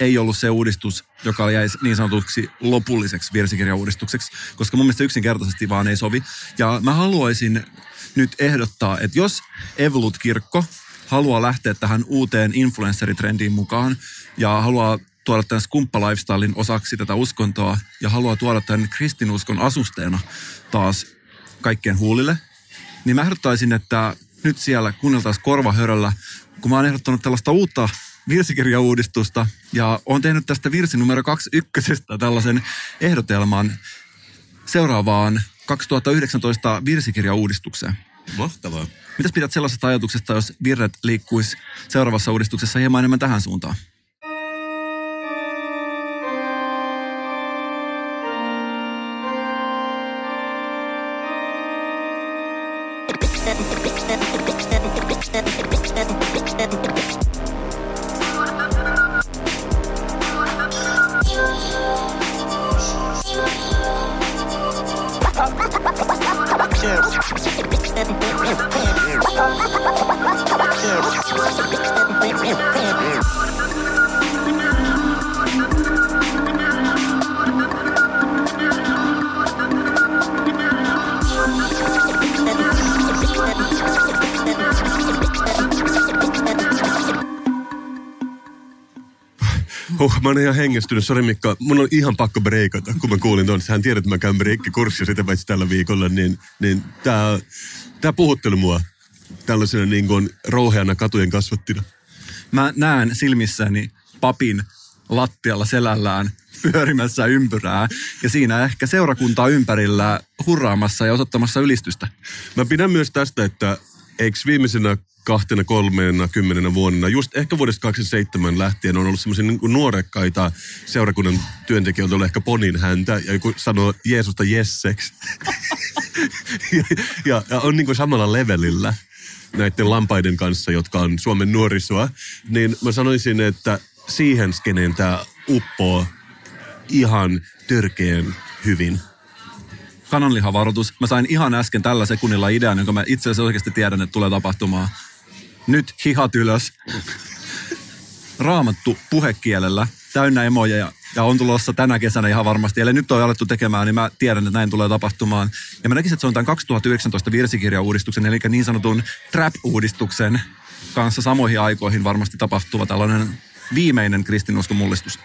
ei ollut se uudistus, joka jäisi niin sanotuksi lopulliseksi virsikirjauudistukseksi, koska mun mielestä yksinkertaisesti vaan ei sovi. Ja mä haluaisin nyt ehdottaa, että jos Evolut-kirkko haluaa lähteä tähän uuteen influenceritrendiin mukaan ja haluaa tuoda tämän skumppa-lifestylein osaksi tätä uskontoa ja haluaa tuoda tämän kristinuskon asusteena taas kaikkien huulille, niin mä ehdottaisin, että nyt siellä kuunneltaisiin korvahöröllä, kun mä oon ehdottanut tällaista uutta virsikirjauudistusta ja on tehnyt tästä virsi numero kaksi ykkösestä tällaisen ehdotelman seuraavaan 2019 virsikirjauudistukseen. Mahtavaa. Mitäs pidät sellaisesta ajatuksesta, jos virret liikkuisi seuraavassa uudistuksessa hieman enemmän tähän suuntaan? Yeah. Huh, mä oon ihan hengestynyt. Sori Mikko, mun on ihan pakko breikata, kun mä kuulin tuon. Hän tiedät, että mä käyn breikkikurssia sitä paitsi tällä viikolla, niin, niin tää, tää puhutteli mua tällaisena niin kuin rouheana katujen kasvattina. Mä näen silmissäni papin lattialla selällään pyörimässä ympyrää ja siinä ehkä seurakuntaa ympärillä hurraamassa ja osoittamassa ylistystä. Mä pidän myös tästä, että eikö viimeisenä kahtena, kolmeena, kymmenenä vuonna, just ehkä vuodesta 2007 lähtien on ollut semmoisia niin nuorekkaita seurakunnan työntekijöitä, ehkä ponin häntä ja joku sanoo Jeesusta jesseksi. ja, ja, ja, on niin kuin samalla levelillä näiden lampaiden kanssa, jotka on Suomen nuorisoa, niin mä sanoisin, että siihen skeneen tämä uppoo ihan törkeän hyvin kananlihavaroitus. Mä sain ihan äsken tällä sekunnilla idean, jonka mä itse asiassa oikeasti tiedän, että tulee tapahtumaan. Nyt hihat ylös. Raamattu puhekielellä, täynnä emoja ja, ja on tulossa tänä kesänä ihan varmasti. Eli nyt on alettu tekemään, niin mä tiedän, että näin tulee tapahtumaan. Ja mä näkisin, että se on tämän 2019 virsikirjauudistuksen, eli niin sanotun trap-uudistuksen kanssa samoihin aikoihin varmasti tapahtuva tällainen viimeinen kristinuskon mullistus.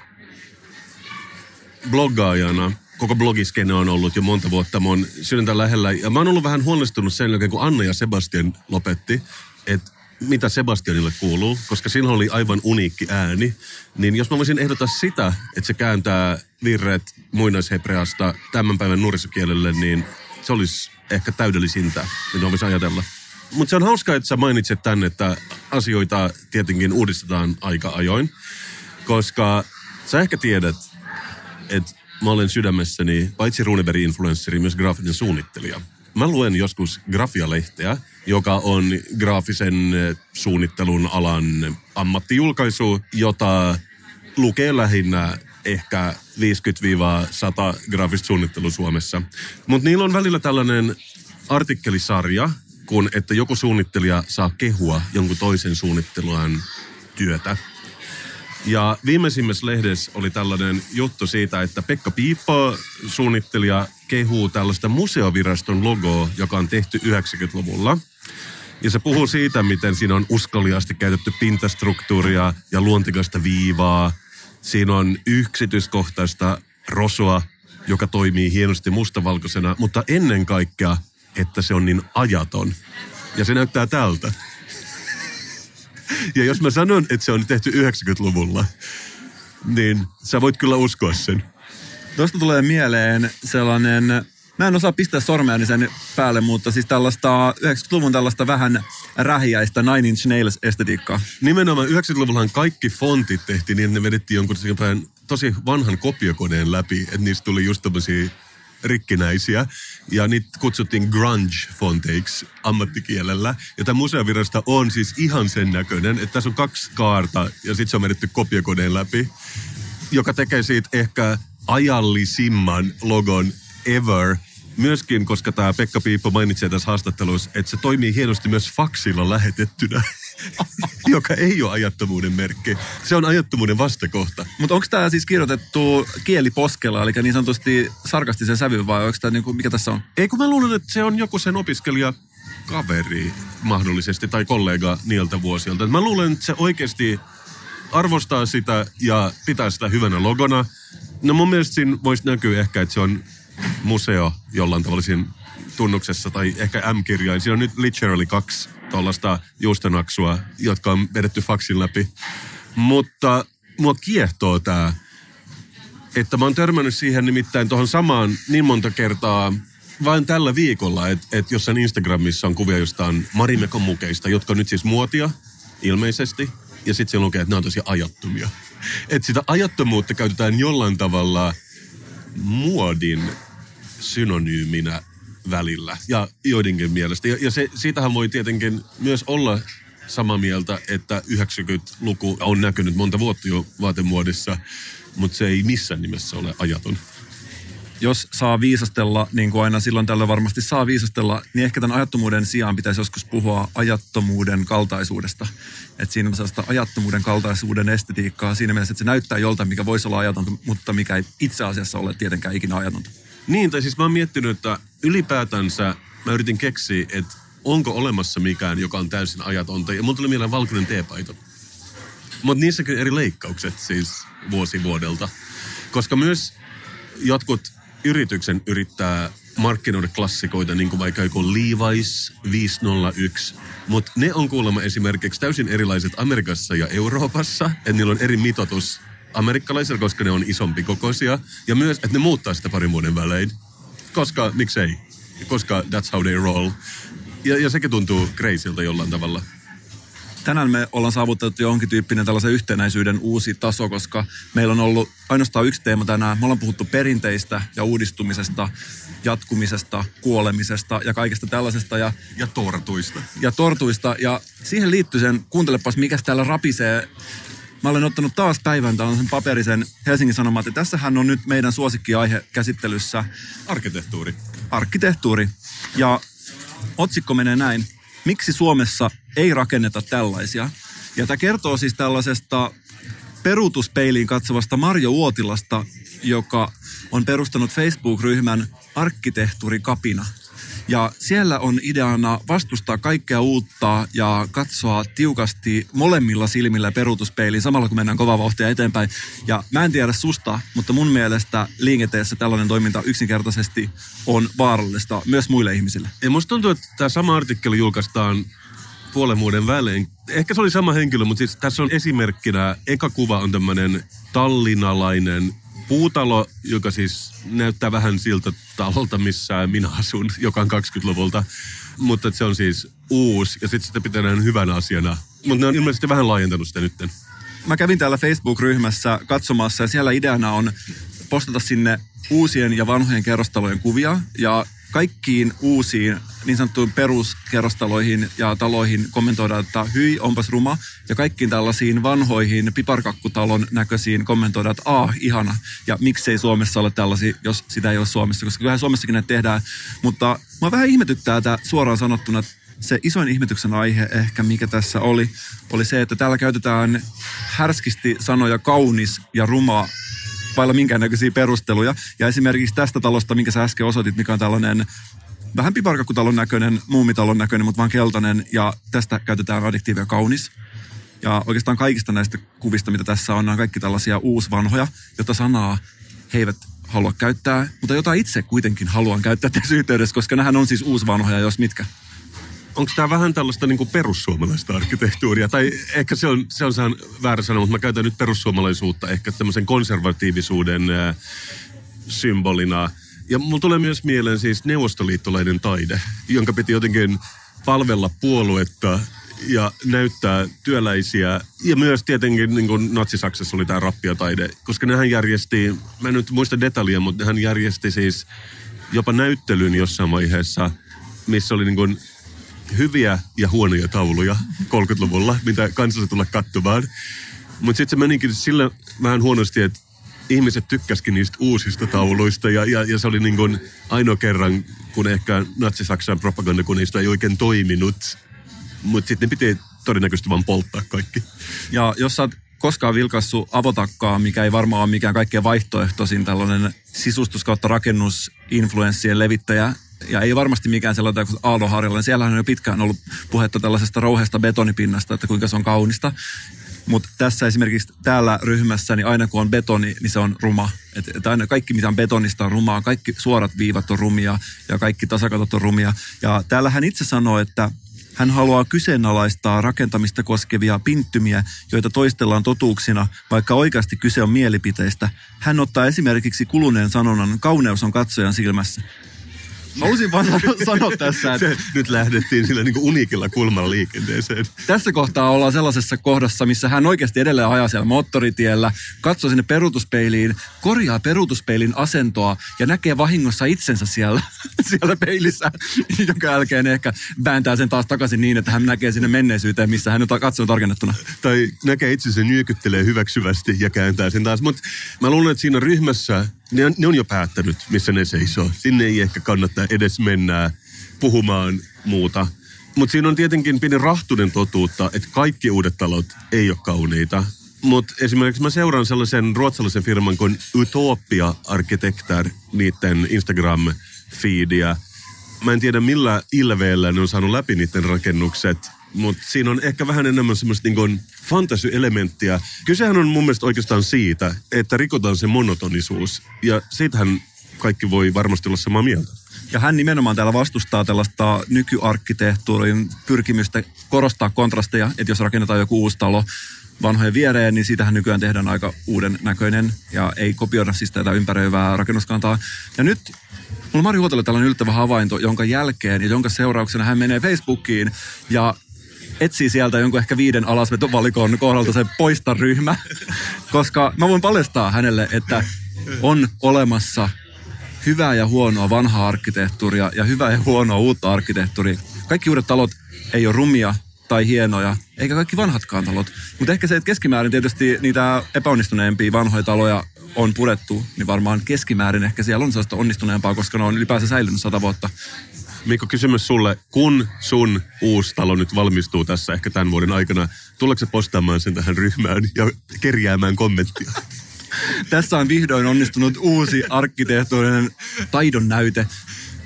Bloggaajana koko blogiskene on ollut jo monta vuotta mun sydäntä lähellä. Ja mä oon ollut vähän huolestunut sen jälkeen, kun Anna ja Sebastian lopetti, että mitä Sebastianille kuuluu, koska sillä oli aivan uniikki ääni. Niin jos mä voisin ehdottaa sitä, että se kääntää virret muinaishebreasta tämän päivän nuorisokielelle, niin se olisi ehkä täydellisintä, mitä voisi ajatella. Mutta se on hauskaa, että sä mainitset tänne, että asioita tietenkin uudistetaan aika ajoin, koska sä ehkä tiedät, että mä olen sydämessäni paitsi Runeberg-influenssari, myös graafinen suunnittelija. Mä luen joskus Grafia-lehteä, joka on graafisen suunnittelun alan ammattijulkaisu, jota lukee lähinnä ehkä 50-100 graafista suunnittelua Suomessa. Mutta niillä on välillä tällainen artikkelisarja, kun että joku suunnittelija saa kehua jonkun toisen suunnitteluan työtä. Ja viimeisimmässä lehdessä oli tällainen juttu siitä, että Pekka Piippo, suunnittelija, kehuu tällaista museoviraston logoa, joka on tehty 90-luvulla. Ja se puhuu siitä, miten siinä on uskaliasti käytetty pintastruktuuria ja luontikasta viivaa. Siinä on yksityiskohtaista rosua, joka toimii hienosti mustavalkoisena, mutta ennen kaikkea, että se on niin ajaton. Ja se näyttää tältä. Ja jos mä sanon, että se on tehty 90-luvulla, niin sä voit kyllä uskoa sen. Tuosta tulee mieleen sellainen Mä en osaa pistää sormeani sen päälle, mutta siis tällaista 90-luvun tällaista vähän rähiäistä Nine Inch Nails estetiikkaa. Nimenomaan 90-luvullahan kaikki fontit tehtiin niin, että ne vedettiin jonkun tosi vanhan kopiokoneen läpi, että niistä tuli just tämmöisiä rikkinäisiä. Ja niitä kutsuttiin grunge-fonteiksi ammattikielellä. Ja tämä museovirasto on siis ihan sen näköinen, että tässä on kaksi kaarta ja sitten se on vedetty kopiokoneen läpi, joka tekee siitä ehkä ajallisimman logon ever. Myöskin, koska tämä Pekka Piippo mainitsee tässä haastattelussa, että se toimii hienosti myös faksilla lähetettynä, joka ei ole ajattomuuden merkki. Se on ajattomuuden vastakohta. Mutta onko tämä siis kirjoitettu kieliposkella, eli niin sanotusti sarkastisen sävyyn vai onko tämä niinku, mikä tässä on? Ei kun mä luulen, että se on joku sen opiskelija kaveri mahdollisesti tai kollega niiltä vuosilta. Mä luulen, että se oikeasti arvostaa sitä ja pitää sitä hyvänä logona. No mun mielestä siinä voisi näkyä ehkä, että se on museo jollain tavalla siinä tunnuksessa tai ehkä M-kirjain. Siinä on nyt literally kaksi tuollaista juustonaksua, jotka on vedetty faksin läpi. Mutta mua kiehtoo tämä, että mä oon törmännyt siihen nimittäin tuohon samaan niin monta kertaa vain tällä viikolla, että et jossain Instagramissa on kuvia jostain Marimekon mukeista, jotka on nyt siis muotia ilmeisesti. Ja sitten siellä lukee, että nämä on tosi ajattomia. Että sitä ajattomuutta käytetään jollain tavalla muodin synonyyminä välillä ja joidenkin mielestä. Ja, ja se, siitähän voi tietenkin myös olla samaa mieltä, että 90-luku on näkynyt monta vuotta jo vaatemuodissa, mutta se ei missään nimessä ole ajaton. Jos saa viisastella, niin kuin aina silloin tällä varmasti saa viisastella, niin ehkä tämän ajattomuuden sijaan pitäisi joskus puhua ajattomuuden kaltaisuudesta. Että siinä on sellaista ajattomuuden kaltaisuuden estetiikkaa siinä mielessä, että se näyttää joltain, mikä voisi olla ajatonta, mutta mikä ei itse asiassa ole tietenkään ikinä ajatonta. Niin, tai siis mä oon miettinyt, että ylipäätänsä mä yritin keksiä, että onko olemassa mikään, joka on täysin ajatonta. Ja mun tuli mieleen valkoinen teepaito. Mutta niissäkin eri leikkaukset siis vuosi vuodelta. Koska myös jotkut yrityksen yrittää markkinoida klassikoita, niin kuin vaikka joku Levi's 501. Mutta ne on kuulemma esimerkiksi täysin erilaiset Amerikassa ja Euroopassa. Että niillä on eri mitoitus amerikkalaisilla, koska ne on isompi kokoisia. Ja myös, että ne muuttaa sitä parin vuoden välein. Koska, miksei? Koska that's how they roll. Ja, ja sekin tuntuu kreisiltä jollain tavalla. tänään me ollaan saavutettu jonkin tyyppinen tällaisen yhtenäisyyden uusi taso, koska meillä on ollut ainoastaan yksi teema tänään. Me ollaan puhuttu perinteistä ja uudistumisesta, jatkumisesta, kuolemisesta ja kaikesta tällaisesta. Ja, Ja tortuista. ja tortuista. Ja siihen liittyy sen, kuuntelepas mikä täällä rapisee. Mä olen ottanut taas päivän tällaisen paperisen Helsingin Sanomat. Ja tässähän on nyt meidän suosikkiaihe käsittelyssä Arkkitehtuuri. arkkitehtuuri. Ja otsikko menee näin. Miksi Suomessa ei rakenneta tällaisia? Ja tämä kertoo siis tällaisesta peruutuspeiliin katsovasta Marjo Uotilasta, joka on perustanut Facebook-ryhmän Arkkitehtuurikapina. Ja siellä on ideana vastustaa kaikkea uutta ja katsoa tiukasti molemmilla silmillä peruutuspeiliin samalla kun mennään kovaa vauhtia eteenpäin. Ja mä en tiedä susta, mutta mun mielestä liikenteessä tällainen toiminta yksinkertaisesti on vaarallista myös muille ihmisille. Ja musta tuntuu, että tämä sama artikkeli julkaistaan puolen vuoden välein. Ehkä se oli sama henkilö, mutta siis tässä on esimerkkinä, eka kuva on tämmöinen tallinnalainen puutalo, joka siis näyttää vähän siltä talolta, missä minä asun, joka on 20-luvulta. Mutta se on siis uusi ja sitten sitä pitää hyvänä asiana. Mutta ne on ilmeisesti vähän laajentanut sitä nytten. Mä kävin täällä Facebook-ryhmässä katsomassa ja siellä ideana on postata sinne uusien ja vanhojen kerrostalojen kuvia ja kaikkiin uusiin niin sanottuihin peruskerrostaloihin ja taloihin kommentoida, että hyi, onpas ruma. Ja kaikkiin tällaisiin vanhoihin piparkakkutalon näköisiin kommentoida, että aah, ihana. Ja miksei Suomessa ole tällaisia, jos sitä ei ole Suomessa, koska kyllähän Suomessakin näitä tehdään. Mutta mä vähän ihmetyttää tämä suoraan sanottuna, se isoin ihmetyksen aihe ehkä, mikä tässä oli, oli se, että täällä käytetään härskisti sanoja kaunis ja ruma vailla minkäännäköisiä perusteluja. Ja esimerkiksi tästä talosta, minkä sä äsken osoitit, mikä on tällainen vähän piparkakkutalon näköinen, muumitalon näköinen, mutta vaan keltainen. Ja tästä käytetään adjektiivia kaunis. Ja oikeastaan kaikista näistä kuvista, mitä tässä on, on kaikki tällaisia uusvanhoja, jota sanaa he eivät halua käyttää, mutta jota itse kuitenkin haluan käyttää tässä yhteydessä, koska nämähän on siis uusvanhoja, jos mitkä. Onko tämä vähän tällaista niin kuin perussuomalaista arkkitehtuuria? Tai ehkä se on, se on saan väärä sana, mutta mä käytän nyt perussuomalaisuutta ehkä tämmöisen konservatiivisuuden äh, symbolina. Ja mulla tulee myös mieleen siis neuvostoliittolainen taide, jonka piti jotenkin palvella puoluetta ja näyttää työläisiä. Ja myös tietenkin niin kuin Natsi-Saksassa oli tämä rappiataide, koska nehän järjesti, mä en nyt muista detalja, mutta nehän järjesti siis jopa näyttelyn jossain vaiheessa, missä oli niin kuin hyviä ja huonoja tauluja 30-luvulla, mitä kansa tulla katsomaan. Mutta sitten se menikin sillä vähän huonosti, että ihmiset tykkäskin niistä uusista tauluista ja, ja, ja se oli niin kuin ainoa kerran, kun ehkä Natsi-Saksan propagandakoneista ei oikein toiminut. Mutta sitten ne piti todennäköisesti vaan polttaa kaikki. Ja jos sä oot koskaan vilkassut avotakkaa, mikä ei varmaan ole mikään kaikkein vaihtoehtoisin tällainen sisustus kautta rakennusinfluenssien levittäjä, ja ei varmasti mikään sellainen kuin Aalto Harjalla. Niin siellähän on jo pitkään ollut puhetta tällaisesta rouheesta betonipinnasta, että kuinka se on kaunista. Mutta tässä esimerkiksi täällä ryhmässä, niin aina kun on betoni, niin se on ruma. Että et aina kaikki, mitä on betonista, on rumaa. Kaikki suorat viivat on rumia ja kaikki tasakatot on rumia. Ja täällä hän itse sanoo, että hän haluaa kyseenalaistaa rakentamista koskevia pinttymiä, joita toistellaan totuuksina, vaikka oikeasti kyse on mielipiteistä. Hän ottaa esimerkiksi kuluneen sanonnan, kauneus on katsojan silmässä. Halusin vaan sanoa tässä, että... Se, nyt lähdettiin sillä niin unikilla kulmalla liikenteeseen. Tässä kohtaa ollaan sellaisessa kohdassa, missä hän oikeasti edelleen ajaa siellä moottoritiellä, katsoo sinne peruutuspeiliin, korjaa peruutuspeilin asentoa ja näkee vahingossa itsensä siellä, siellä peilissä, jonka jälkeen ehkä vääntää sen taas takaisin niin, että hän näkee sinne menneisyyteen, missä hän on katsonut tarkennettuna. Tai näkee itsensä nyökyttelee hyväksyvästi ja kääntää sen taas. Mutta mä luulen, että siinä ryhmässä ne on, ne on jo päättänyt, missä ne seisoo. Sinne ei ehkä kannata edes mennä puhumaan muuta. Mutta siinä on tietenkin pieni rahtunen totuutta, että kaikki uudet talot ei ole kauniita. Mutta esimerkiksi mä seuraan sellaisen ruotsalaisen firman kuin Utopia Architectar, niiden Instagram-feedia. Mä en tiedä millä ilveellä ne on saanut läpi niiden rakennukset, mutta siinä on ehkä vähän enemmän semmoista niin fantasy-elementtiä. Kysehän on mun mielestä oikeastaan siitä, että rikotaan se monotonisuus. Ja siitähän kaikki voi varmasti olla samaa mieltä. Ja hän nimenomaan täällä vastustaa tällaista nykyarkkitehtuurin pyrkimystä korostaa kontrasteja, että jos rakennetaan joku uusi talo vanhojen viereen, niin siitähän nykyään tehdään aika uuden näköinen ja ei kopioida siis tätä ympäröivää rakennuskantaa. Ja nyt mulla Mari Huotelle tällainen yllättävä havainto, jonka jälkeen ja jonka seurauksena hän menee Facebookiin ja etsii sieltä jonkun ehkä viiden alasvetovalikon kohdalta se poista ryhmä, koska mä voin paljastaa hänelle, että on olemassa hyvää ja huonoa vanhaa arkkitehtuuria ja hyvää ja huonoa uutta arkkitehtuuria. Kaikki uudet talot ei ole rumia tai hienoja, eikä kaikki vanhatkaan talot. Mutta ehkä se, että keskimäärin tietysti niitä epäonnistuneempia vanhoja taloja on purettu, niin varmaan keskimäärin ehkä siellä on sellaista onnistuneempaa, koska ne on ylipäänsä säilynyt sata vuotta. Mikko, kysymys sulle. Kun sun uusi talo nyt valmistuu tässä ehkä tämän vuoden aikana, tuleeko se postaamaan sen tähän ryhmään ja kerjäämään kommenttia? Tässä on vihdoin onnistunut uusi arkkitehtuurinen taidon näyte.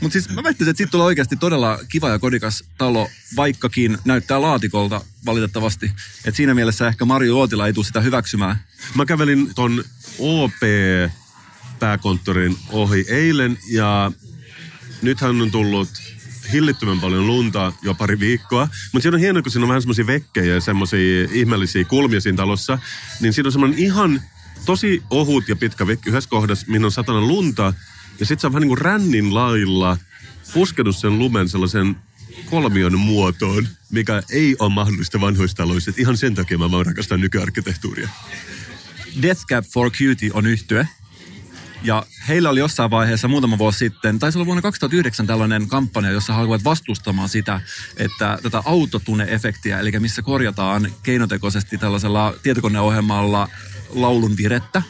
Mutta siis mä väittäisin, että siitä tulee oikeasti todella kiva ja kodikas talo, vaikkakin näyttää laatikolta valitettavasti. Et siinä mielessä ehkä Mario Uotila ei tule sitä hyväksymään. Mä kävelin ton OP-pääkonttorin ohi eilen ja nythän on tullut hillittömän paljon lunta jo pari viikkoa. Mutta siinä on hienoa, kun siinä on vähän semmoisia vekkejä ja semmoisia ihmeellisiä kulmia siinä talossa. Niin siinä on semmoinen ihan tosi ohut ja pitkä vekki yhdessä kohdassa, mihin on satana lunta. Ja sitten se on vähän niin kuin rännin lailla puskenut sen lumen sellaisen kolmion muotoon, mikä ei ole mahdollista vanhoissa taloissa. Et ihan sen takia mä vaan rakastan nykyarkkitehtuuria. Death Cab for Cutie on yhtye. Ja heillä oli jossain vaiheessa muutama vuosi sitten, taisi olla vuonna 2009 tällainen kampanja, jossa haluavat vastustamaan sitä, että tätä autotune-efektiä, eli missä korjataan keinotekoisesti tällaisella tietokoneohjelmalla laulun virettä,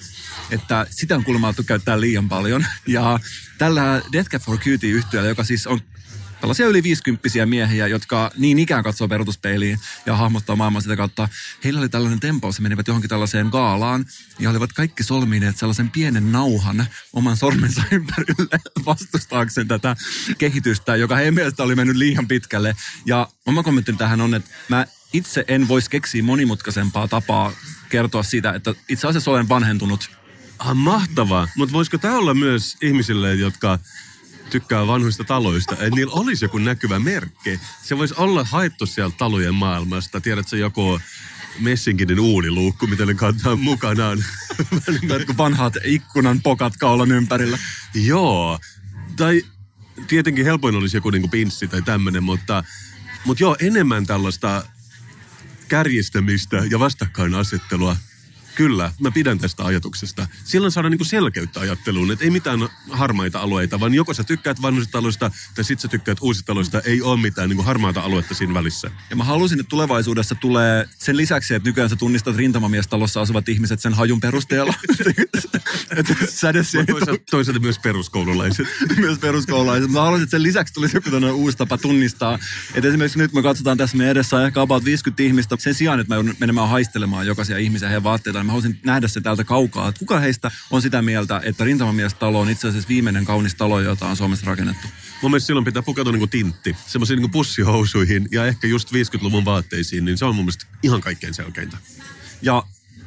että sitä on kuulemma käyttää liian paljon. Ja tällä Death Cab for Cutie yhtiöllä, joka siis on tällaisia yli 50 miehiä, jotka niin ikään katsoo peruutuspeiliin ja hahmottaa maailmaa sitä kautta. Heillä oli tällainen tempaus, he menivät johonkin tällaiseen gaalaan ja olivat kaikki solmineet sellaisen pienen nauhan oman sormensa ympärille vastustaakseen tätä kehitystä, joka heidän mielestä oli mennyt liian pitkälle. Ja oma kommentti tähän on, että mä itse en voisi keksiä monimutkaisempaa tapaa kertoa siitä, että itse asiassa olen vanhentunut. Ah, mahtavaa. Mutta voisiko tämä olla myös ihmisille, jotka tykkää vanhoista taloista, että niillä olisi joku näkyvä merkki. Se voisi olla haettu sieltä talojen maailmasta. Tiedätkö, joku Messinkinen uuniluukku, mitä ne kantaa mukanaan. vanhat ikkunan pokat kaulan ympärillä. Joo, Tai tietenkin helpoin olisi joku niinku pinssi tai tämmöinen, mutta, mutta joo, enemmän tällaista kärjistämistä ja vastakkainasettelua. Kyllä, mä pidän tästä ajatuksesta. Silloin saadaan niinku selkeyttä ajatteluun, että ei mitään harmaita alueita, vaan joko sä tykkäät vanhoista taloista tai sit sä tykkäät uusista taloista. Ei ole mitään niinku harmaata aluetta siinä välissä. Ja mä halusin, että tulevaisuudessa tulee sen lisäksi, että nykyään sä tunnistat rintamamiestalossa asuvat ihmiset sen hajun perusteella. Toisaalta, toisaalta myös peruskoululaiset. myös peruskoululaiset. Mä haluaisin, että sen lisäksi tulisi joku tämmöinen uusi tapa tunnistaa. Että esimerkiksi nyt me katsotaan tässä meidän edessä on ehkä about 50 ihmistä. Sen sijaan, että mä menemään haistelemaan jokaisia ihmisiä heidän vaatteita, niin mä haluaisin nähdä se täältä kaukaa. Että kuka heistä on sitä mieltä, että rintamamiestalo on itse asiassa viimeinen kaunis talo, jota on Suomessa rakennettu. Mun mielestä silloin pitää pukeutua niinku tintti. Semmoisiin niinku pussihousuihin ja ehkä just 50-luvun vaatteisiin, niin se on mun mielestä ihan kaikkein selkeintä. Ja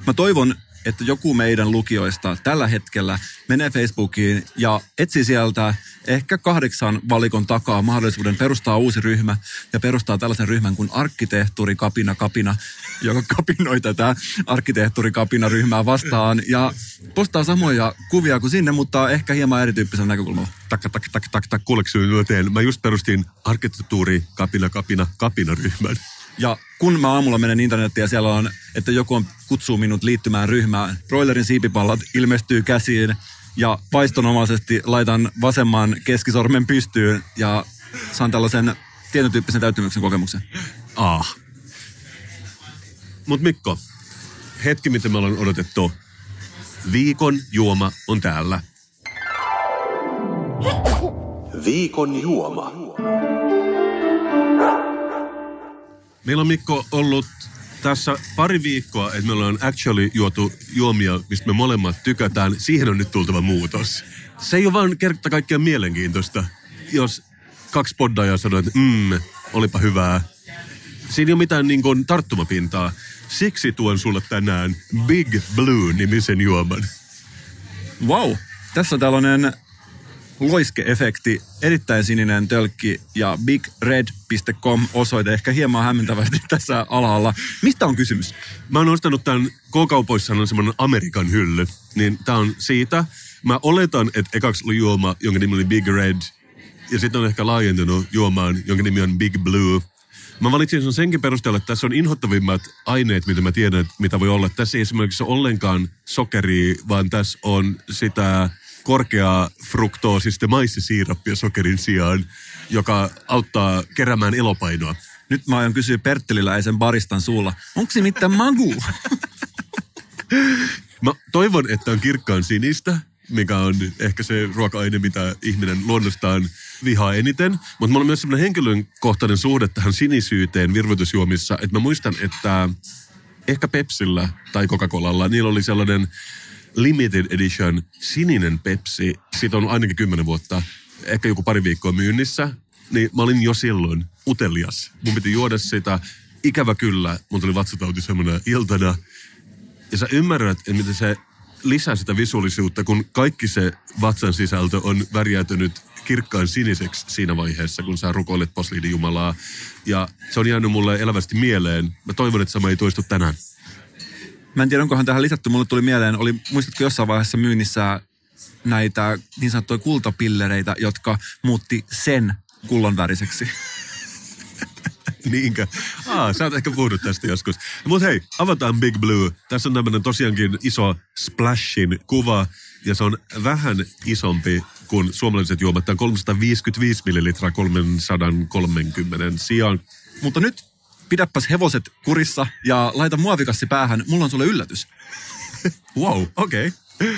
mä toivon, että joku meidän lukijoista tällä hetkellä menee Facebookiin ja etsii sieltä ehkä kahdeksan valikon takaa mahdollisuuden perustaa uusi ryhmä ja perustaa tällaisen ryhmän kuin Arkkitehtuuri Kapina Kapina, joka kapinoi tätä Arkkitehtuuri Kapina ryhmää vastaan ja postaa samoja kuvia kuin sinne, mutta ehkä hieman erityyppisellä näkökulmalla. Takka, takka, takka, takka, takka, kuuleeko? Mä just perustin arkkitehtuuri kapina kapina kapina ryhmän. Ja kun mä aamulla menen internettiin ja siellä on, että joku on, kutsuu minut liittymään ryhmään, broilerin siipipallat ilmestyy käsiin ja vaistonomaisesti laitan vasemman keskisormen pystyyn ja saan tällaisen tietyn tyyppisen täyttymyksen kokemuksen. Ah. Mut Mikko, hetki mitä me ollaan odotettu. Viikon juoma on täällä. Viikon juoma. Meillä on Mikko ollut tässä pari viikkoa, että me ollaan actually juotu juomia, mistä me molemmat tykätään. Siihen on nyt tultava muutos. Se ei ole vaan kerta kaikkiaan mielenkiintoista, jos kaksi poddajaa sanoo, että mm, olipa hyvää. Siinä ei ole mitään niin kuin, tarttumapintaa. Siksi tuon sulle tänään Big Blue-nimisen juoman. Wow, tässä on tällainen loiskeefekti, erittäin sininen tölkki ja bigred.com osoite ehkä hieman hämmentävästi tässä alhaalla. Mistä on kysymys? Mä oon ostanut tämän K-kaupoissa on semmoinen Amerikan hylly, niin tää on siitä. Mä oletan, että ekaksi oli juoma, jonka nimi oli Big Red, ja sitten on ehkä laajentunut juomaan, jonka nimi on Big Blue. Mä valitsin sen senkin perusteella, että tässä on inhottavimmat aineet, mitä mä tiedän, mitä voi olla. Tässä ei esimerkiksi ollenkaan sokeria, vaan tässä on sitä korkeaa fruktoosista maissisiirappia sokerin sijaan, joka auttaa keräämään elopainoa. Nyt mä aion kysyä Pertteliläisen baristan suulla, onko se mitään magu? Mä toivon, että on kirkkaan sinistä, mikä on ehkä se ruoka-aine, mitä ihminen luonnostaan vihaa eniten. Mutta mulla on myös sellainen henkilökohtainen suhde tähän sinisyyteen virvoitusjuomissa, että mä muistan, että ehkä Pepsillä tai Coca-Colalla, niillä oli sellainen limited edition sininen Pepsi. Siitä on ainakin kymmenen vuotta, ehkä joku pari viikkoa myynnissä. Niin mä olin jo silloin utelias. Mun piti juoda sitä. Ikävä kyllä, mun tuli vatsatauti semmoinen iltana. Ja sä ymmärrät, että miten se lisää sitä visuaalisuutta, kun kaikki se vatsan sisältö on värjäytynyt kirkkaan siniseksi siinä vaiheessa, kun sä rukoilet posliidin Jumalaa. Ja se on jäänyt mulle elävästi mieleen. Mä toivon, että sama ei toistu tänään. Mä en tiedä, onkohan tähän lisätty. Mulle tuli mieleen, oli, muistatko jossain vaiheessa myynnissä näitä niin sanottuja kultapillereitä, jotka muutti sen kullon väriseksi. Niinkö? Aa, sä oot ehkä puhunut tästä joskus. Mutta hei, avataan Big Blue. Tässä on tämmönen tosiaankin iso splashin kuva. Ja se on vähän isompi kuin suomalaiset juomat. Tämä on 355 millilitraa 330 sijaan. Mutta nyt pidäpäs hevoset kurissa ja laita muovikassi päähän. Mulla on sulle yllätys. Wow, okei. Okay.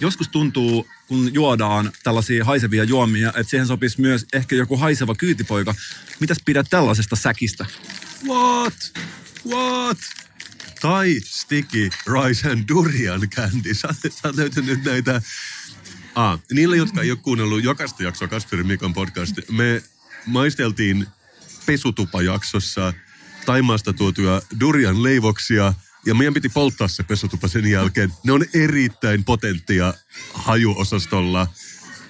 Joskus tuntuu, kun juodaan tällaisia haisevia juomia, että siihen sopisi myös ehkä joku haiseva kyytipoika. Mitäs pidät tällaisesta säkistä? What? What? Tai sticky rice and durian candy. Sä, sä oot löytänyt näitä... Ah, niille, jotka ei ole kuunnellut jokaista jaksoa Kasperin Mikon podcast, me maisteltiin pesutupajaksossa Taimaasta tuotuja durian leivoksia ja meidän piti polttaa se pesutupa sen jälkeen. Ne on erittäin potenttia hajuosastolla.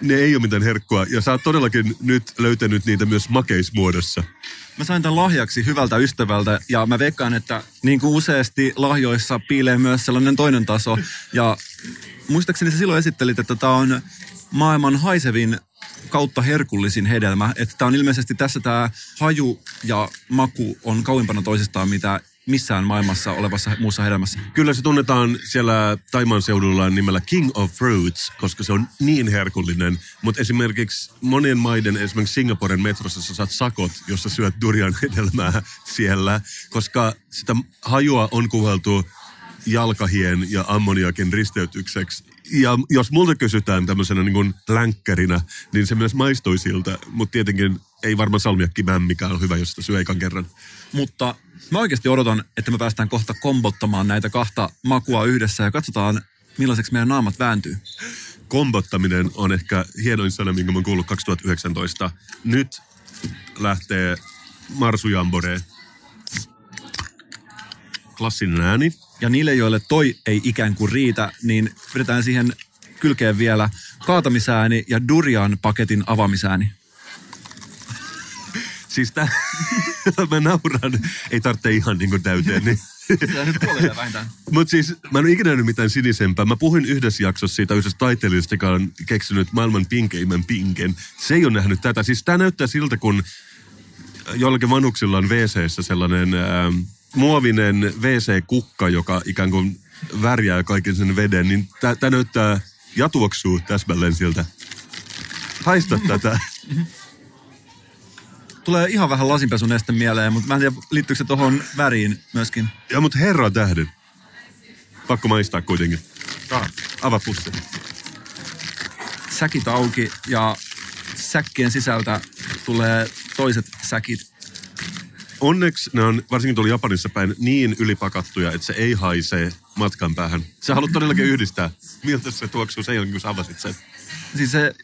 Ne ei ole mitään herkkua. Ja sä oot todellakin nyt löytänyt niitä myös makeismuodossa. Mä sain tämän lahjaksi hyvältä ystävältä ja mä veikkaan, että niin kuin useasti lahjoissa piilee myös sellainen toinen taso. Ja muistaakseni sä silloin esittelit, että tämä on maailman haisevin kautta herkullisin hedelmä. Että tämä on ilmeisesti tässä tämä haju ja maku on kauimpana toisistaan, mitä missään maailmassa olevassa muussa hedelmässä. Kyllä se tunnetaan siellä Taimaan seudulla nimellä King of Fruits, koska se on niin herkullinen. Mutta esimerkiksi monien maiden, esimerkiksi Singaporen metrossa sä saat sakot, jossa syöt durian hedelmää siellä, koska sitä hajua on kuvailtu jalkahien ja ammoniakin risteytykseksi. Ja jos multa kysytään tämmöisenä niin kuin länkkärinä, niin se myös maistui siltä, mutta tietenkin ei varmaan salmiakki mikä on hyvä, jos sitä syö ekan kerran. Mutta mä oikeasti odotan, että me päästään kohta kombottamaan näitä kahta makua yhdessä ja katsotaan, millaiseksi meidän naamat vääntyy. Kombottaminen on ehkä hienoin sana, minkä mä oon kuullut 2019. Nyt lähtee Marsu Jambore. Klassinen ääni. Ja niille, joille toi ei ikään kuin riitä, niin pidetään siihen kylkeen vielä kaatamisääni ja durian paketin avaamisääni. Siis tää, mä nauran, ei tarvitse ihan niin kuin täyteen. Niin. Mutta siis mä en ole ikinä nähnyt mitään sinisempää. Mä puhuin yhdessä jaksossa siitä yhdessä taiteilijasta, joka on keksinyt maailman pinkeimmän pinken. Se ei ole nähnyt tätä. Siis tää näyttää siltä, kun jollakin vanhuksilla on wc sellainen ää, muovinen WC-kukka, joka ikään kuin värjää kaiken sen veden. Niin tää näyttää ja tuoksuu täsmälleen siltä. Haista tätä. Tulee ihan vähän lasinpesuneste mieleen, mutta mä en tiedä, liittyykö se tuohon väriin myöskin. Ja mut herra tähden. Pakko maistaa kuitenkin. Ava pussi. Säkit auki ja säkkien sisältä tulee toiset säkit. Onneksi ne on, varsinkin tuolla Japanissa päin, niin ylipakattuja, että se ei haise matkan päähän. Sä haluat todellakin yhdistää. Miltä se tuoksuu sen jälkeen, kun sä avasit sen? Siis se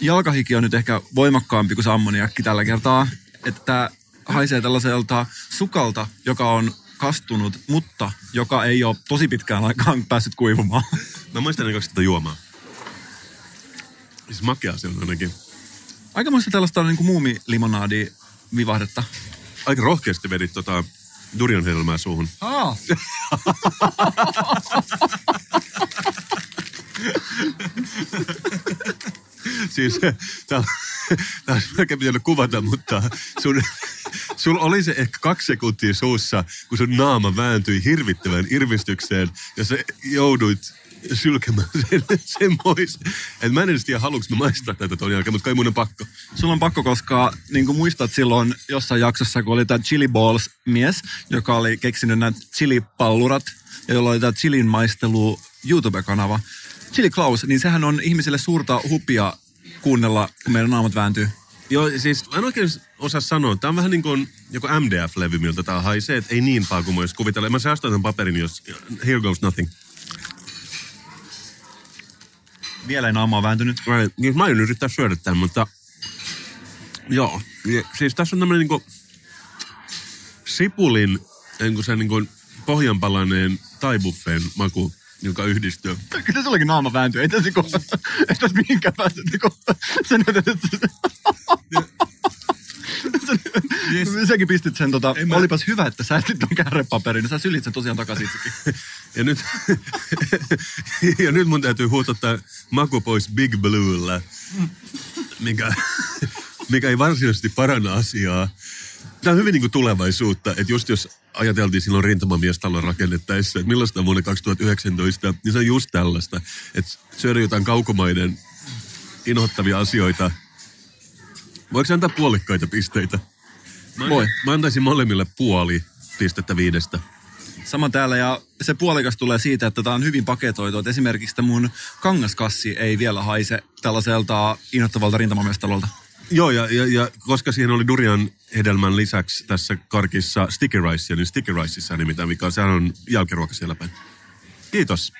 jalkahiki on nyt ehkä voimakkaampi kuin se ammoniakki tällä kertaa. Että haisee tällaiselta sukalta, joka on kastunut, mutta joka ei ole tosi pitkään aikaan päässyt kuivumaan. Mä muistan ne kaksi tätä juomaa. Siis makea se on ainakin. Aika muista tällaista niin kuin muumilimonaadi vivahdetta. Aika rohkeasti vedit tota durian hedelmää suuhun. Aa. Siis tää, tää olisi melkein pitänyt kuvata, mutta sun, sun oli se ehkä kaksi sekuntia suussa, kun sun naama vääntyi hirvittävän irvistykseen ja sä jouduit sylkemään sen, sen pois. Et mä en edes tiedä, haluanko mä maistaa tätä ton jälkeen, mutta kai mun on pakko. Sulla on pakko, koska niin kuin muistat silloin jossain jaksossa, kun oli tämä Chili Balls-mies, joka oli keksinyt nämä chilipallurat, ja jolla oli tämä chilin maistelu YouTube-kanava. Chili Klaus, niin sehän on ihmisille suurta hupia kuunnella, kun meidän naamat vääntyy. Joo, siis mä en oikein osaa sanoa. Tää on vähän niin kuin joku MDF-levy, miltä tää haisee, että ei niin paljon kuin mä jos kuvitella. Mä säästän tämän paperin, jos here goes nothing. Vielä naama ole vääntynyt. Niin mä aion yrittää syödä tämän, mutta joo. Ja, siis tässä on tämmönen niinku sipulin, niin kuin se niin kuin pohjanpalaneen taibuffeen maku, joka yhdistyy. Kyllä sullakin naama vääntyy. Ei tässä, niinku, ei tässä mihinkään pääse. Niinku, sä näytät, että. Yes. Säkin pistit sen, tota, En mä- olipas hyvä, että sä etit ton kärrepaperin, niin sä sylit sen tosiaan takaisin itsekin. Ja nyt, ja nyt mun täytyy huutottaa maku pois Big Bluella, mikä, mikä ei varsinaisesti paranna asiaa. Tämä on hyvin niin kuin tulevaisuutta, että just jos ajateltiin silloin rintamamiestalon rakennettaessa, että millaista on vuonna 2019, niin se on just tällaista, että syödä jotain kaukomaiden inhottavia asioita. Voiko se antaa puolikkaita pisteitä? Mä, Voi. Mä antaisin molemmille puoli pistettä viidestä. Sama täällä ja se puolikas tulee siitä, että tämä on hyvin paketoitu. Että esimerkiksi tämä mun kangaskassi ei vielä haise tällaiselta innoittavalta rintamamiestalolta. Joo, ja, ja, ja koska siihen oli durian hedelmän lisäksi tässä karkissa sticky rice, niin sticky riceissa nimittäin, mikä on, sehän on jälkiruoka siellä päin. Kiitos.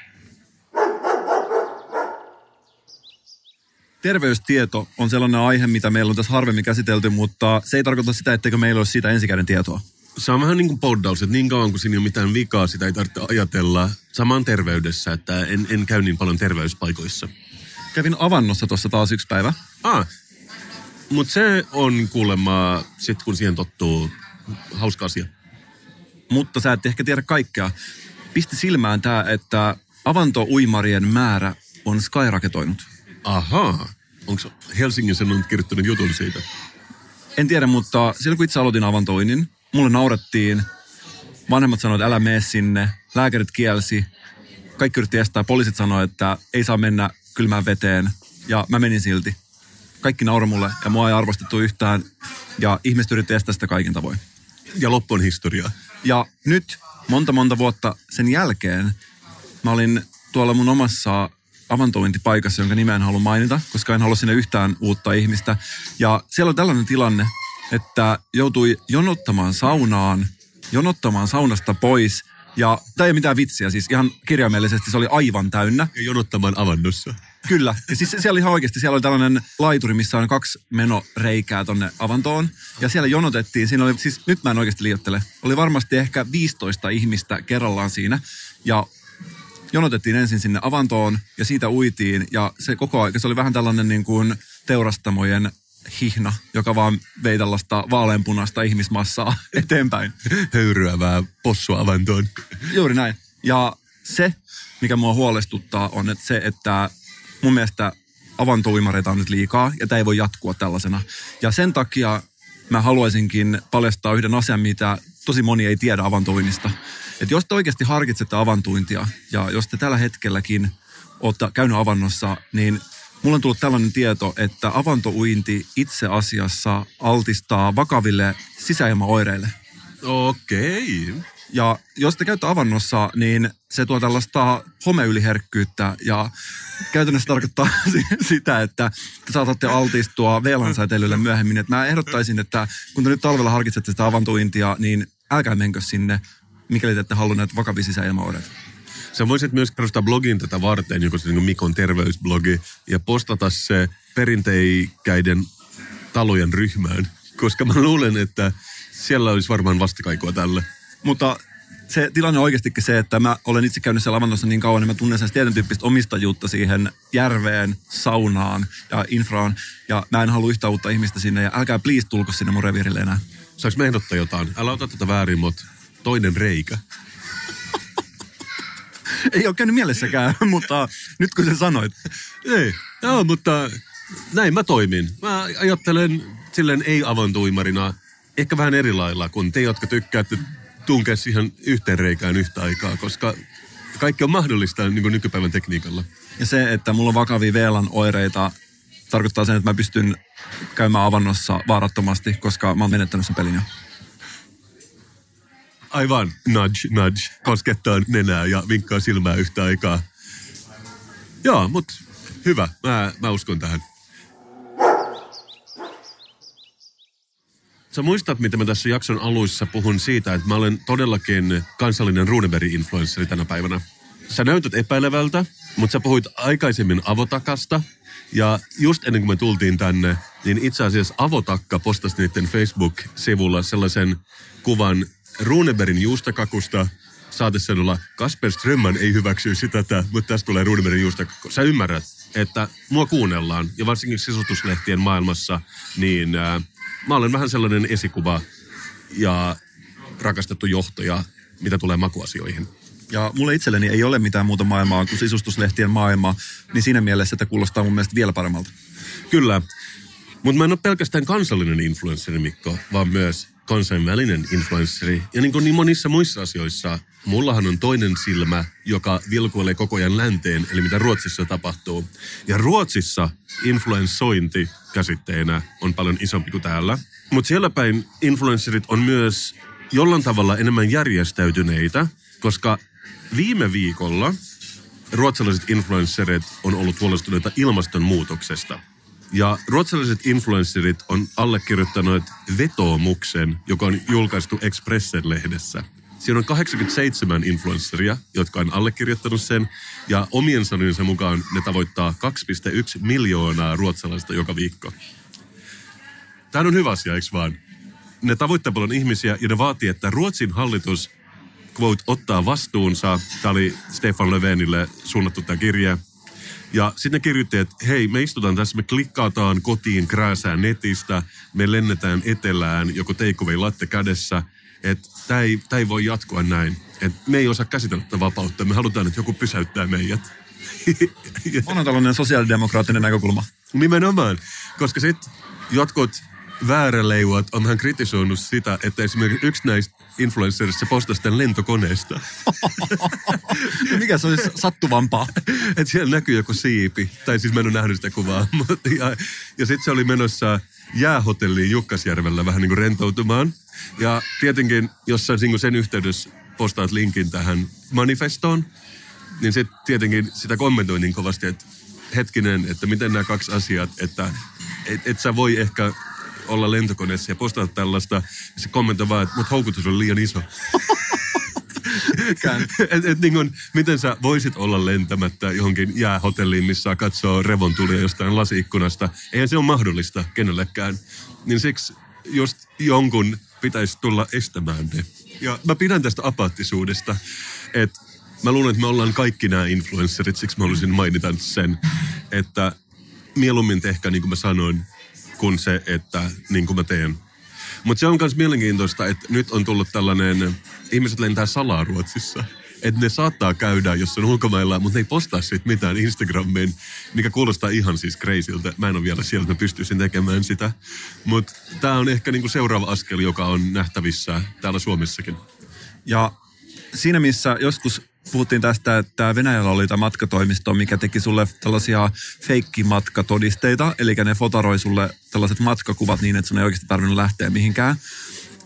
Terveystieto on sellainen aihe, mitä meillä on tässä harvemmin käsitelty, mutta se ei tarkoita sitä, etteikö meillä ole siitä ensikäden tietoa. Se on vähän niin kuin poddaus, että niin kauan kuin siinä ei ole mitään vikaa, sitä ei tarvitse ajatella. Samaan terveydessä, että en, en käy niin paljon terveyspaikoissa. Kävin avannossa tuossa taas yksi päivä. Ah, mutta se on kuulemma, sit kun siihen tottuu, hauska asia. Mutta sä et ehkä tiedä kaikkea. Pisti silmään tää, että avantouimarien määrä on skyraketoinut. Ahaa. Onko Helsingin Sanomat kirjoittanut jutun siitä? En tiedä, mutta silloin kun itse aloitin avantoinnin, mulle naurettiin. Vanhemmat sanoivat, että älä mene sinne. Lääkärit kielsi. Kaikki yritti estää. Poliisit sanoivat, että ei saa mennä kylmään veteen. Ja mä menin silti. Kaikki nauroi mulle ja mua ei arvostettu yhtään. Ja ihmiset yritti estää sitä kaikin tavoin. Ja loppu on historiaa. Ja nyt monta monta vuotta sen jälkeen mä olin tuolla mun omassa avantointipaikassa, jonka nimeä en halua mainita, koska en halua sinne yhtään uutta ihmistä. Ja siellä on tällainen tilanne, että joutui jonottamaan saunaan, jonottamaan saunasta pois. Ja tämä ei ole mitään vitsiä, siis ihan kirjaimellisesti se oli aivan täynnä. Ja jonottamaan avannossa. Kyllä. Ja siis siellä oli ihan oikeasti, siellä oli tällainen laituri, missä on kaksi menoreikää tonne avantoon. Ja siellä jonotettiin, siinä oli, siis nyt mä en oikeasti liioittele, oli varmasti ehkä 15 ihmistä kerrallaan siinä. Ja jonotettiin ensin sinne avantoon ja siitä uitiin. Ja se koko aika, se oli vähän tällainen niin kuin teurastamojen hihna, joka vaan vei tällaista vaaleanpunaista ihmismassaa eteenpäin. Höyryävää possua avantoon. Juuri näin. Ja se, mikä mua huolestuttaa, on että se, että mun mielestä avantouimareita on nyt liikaa ja tämä ei voi jatkua tällaisena. Ja sen takia mä haluaisinkin paljastaa yhden asian, mitä tosi moni ei tiedä avantoinnista. Että jos te oikeasti harkitsette avantuintia ja jos te tällä hetkelläkin olette käynyt avannossa, niin mulla on tullut tällainen tieto, että avantouinti itse asiassa altistaa vakaville sisäilmaoireille. Okei. Okay. Ja jos te käytte avannossa, niin se tuo tällaista homeyliherkkyyttä ja käytännössä tarkoittaa sitä, että te saatatte altistua VLAN-säteilylle myöhemmin. Et mä ehdottaisin, että kun te nyt talvella harkitsette sitä avantointia, niin älkää menkö sinne, mikäli te ette halua näitä vakavia sisäilmaoireita. Sä voisit myös perustaa blogin tätä varten, joku se niin Mikon terveysblogi, ja postata se perinteikäiden talojen ryhmään. Koska mä luulen, että siellä olisi varmaan vastakaikua tälle. Mutta se tilanne on oikeastikin se, että mä olen itse käynyt siellä avannossa niin kauan, niin mä tunnen sen tietyn tyyppistä omistajuutta siihen järveen, saunaan ja infraan. Ja mä en halua yhtä uutta ihmistä sinne ja älkää please tulko sinne mun reviirille enää. Saanko mä ehdottaa jotain? Älä ota tätä väärin, mutta toinen reikä. Ei ole käynyt mielessäkään, mutta nyt kun sä sanoit. Ei, joo, mutta näin mä toimin. Mä ajattelen silleen ei-avantuimarina ehkä vähän eri lailla kuin te, jotka tykkäätte tunkea siihen yhteen reikään yhtä aikaa, koska kaikki on mahdollista niin kuin nykypäivän tekniikalla. Ja se, että mulla on vakavia VLAN oireita, tarkoittaa sen, että mä pystyn käymään avannossa vaarattomasti, koska mä oon menettänyt sen pelin jo. Aivan, nudge, nudge, koskettaa nenää ja vinkkaa silmää yhtä aikaa. Joo, mutta hyvä, mä, mä uskon tähän. Sä muistat, mitä mä tässä jakson aluissa puhun siitä, että mä olen todellakin kansallinen Runeberg-influenssari tänä päivänä. Sä näytät epäilevältä, mutta sä puhuit aikaisemmin avotakasta. Ja just ennen kuin me tultiin tänne, niin itse asiassa avotakka postasi niiden Facebook-sivulla sellaisen kuvan Runebergin juustakakusta saatesanolla Kasper Strömman ei hyväksy sitä, mutta tästä tulee Runebergin juustakakku. Sä ymmärrät, että mua kuunnellaan ja varsinkin sisustuslehtien maailmassa, niin äh, mä olen vähän sellainen esikuva ja rakastettu johtaja, mitä tulee makuasioihin. Ja mulle itselleni ei ole mitään muuta maailmaa kuin sisustuslehtien maailma, niin siinä mielessä, että kuulostaa mun mielestä vielä paremmalta. Kyllä, mutta mä en ole pelkästään kansallinen influenssari, Mikko, vaan myös kansainvälinen influenssari. Ja niin kuin niin monissa muissa asioissa, mullahan on toinen silmä, joka vilkuilee koko ajan länteen, eli mitä Ruotsissa tapahtuu. Ja Ruotsissa influenssointi käsitteenä on paljon isompi kuin täällä. Mutta siellä päin influencerit on myös jollain tavalla enemmän järjestäytyneitä, koska viime viikolla ruotsalaiset influencerit on ollut huolestuneita ilmastonmuutoksesta – ja ruotsalaiset influencerit on allekirjoittanut vetoomuksen, joka on julkaistu Expressen-lehdessä. Siinä on 87 influenceria, jotka on allekirjoittanut sen, ja omien sanojensa mukaan ne tavoittaa 2,1 miljoonaa ruotsalaista joka viikko. Tämä on hyvä asia, eikö vaan? Ne tavoittaa paljon ihmisiä, ja ne vaatii, että Ruotsin hallitus quote, ottaa vastuunsa. Tämä oli Stefan Löfvenille suunnattu tämä kirje Ja sitten ne kirjoitti, että hei, me istutaan tässä, me klikkaataan kotiin krääsään netistä, me lennetään etelään, joko takeaway latte kädessä, että tämä ei, tää ei voi jatkua näin. Et me ei osaa käsitellä tätä vapautta, me halutaan, että joku pysäyttää meidät. On tällainen sosiaalidemokraattinen näkökulma. Nimenomaan, koska sitten jotkut vääräleijuat on hän kritisoinut sitä, että esimerkiksi yksi näistä influencerista postasi tämän lentokoneesta. Mikä se olisi sattuvampaa? että siellä näkyy joku siipi. Tai siis mä en ole nähnyt sitä kuvaa. Ja ja sitten se oli menossa jäähotelliin Jukkasjärvellä vähän niin kuin rentoutumaan. Ja tietenkin, jos sä niin sen yhteydessä postaat linkin tähän manifestoon, niin sitten tietenkin sitä kommentoi niin kovasti, että hetkinen, että miten nämä kaksi asiat, että et, et sä voi ehkä olla lentokoneessa ja postata tällaista, ja se kommentoi vaan, että mut houkutus on liian iso. et, et niin kun, miten sä voisit olla lentämättä johonkin jäähotelliin, missä katsoo revontulia jostain lasiikkunasta. Eihän se ole mahdollista kenellekään. Niin siksi just jonkun pitäisi tulla estämään ne. Ja mä pidän tästä apaattisuudesta, että mä luulen, että me ollaan kaikki nämä influencerit, siksi mä haluaisin mainita sen, että mieluummin tehkää niin kuin mä sanoin, kuin se, että niin kuin mä teen. Mutta se on myös mielenkiintoista, että nyt on tullut tällainen, ihmiset lentää salaa Ruotsissa. Että ne saattaa käydä jossain ulkomailla, mutta ne ei postaa siitä mitään Instagramiin, mikä kuulostaa ihan siis kreisiltä. Mä en ole vielä siellä, että mä pystyisin tekemään sitä. Mutta tämä on ehkä niinku seuraava askel, joka on nähtävissä täällä Suomessakin. Ja siinä missä joskus puhuttiin tästä, että Venäjällä oli tämä matkatoimisto, mikä teki sulle tällaisia feikkimatkatodisteita, eli ne fotaroi sulle tällaiset matkakuvat niin, että sun ei oikeasti tarvinnut lähteä mihinkään.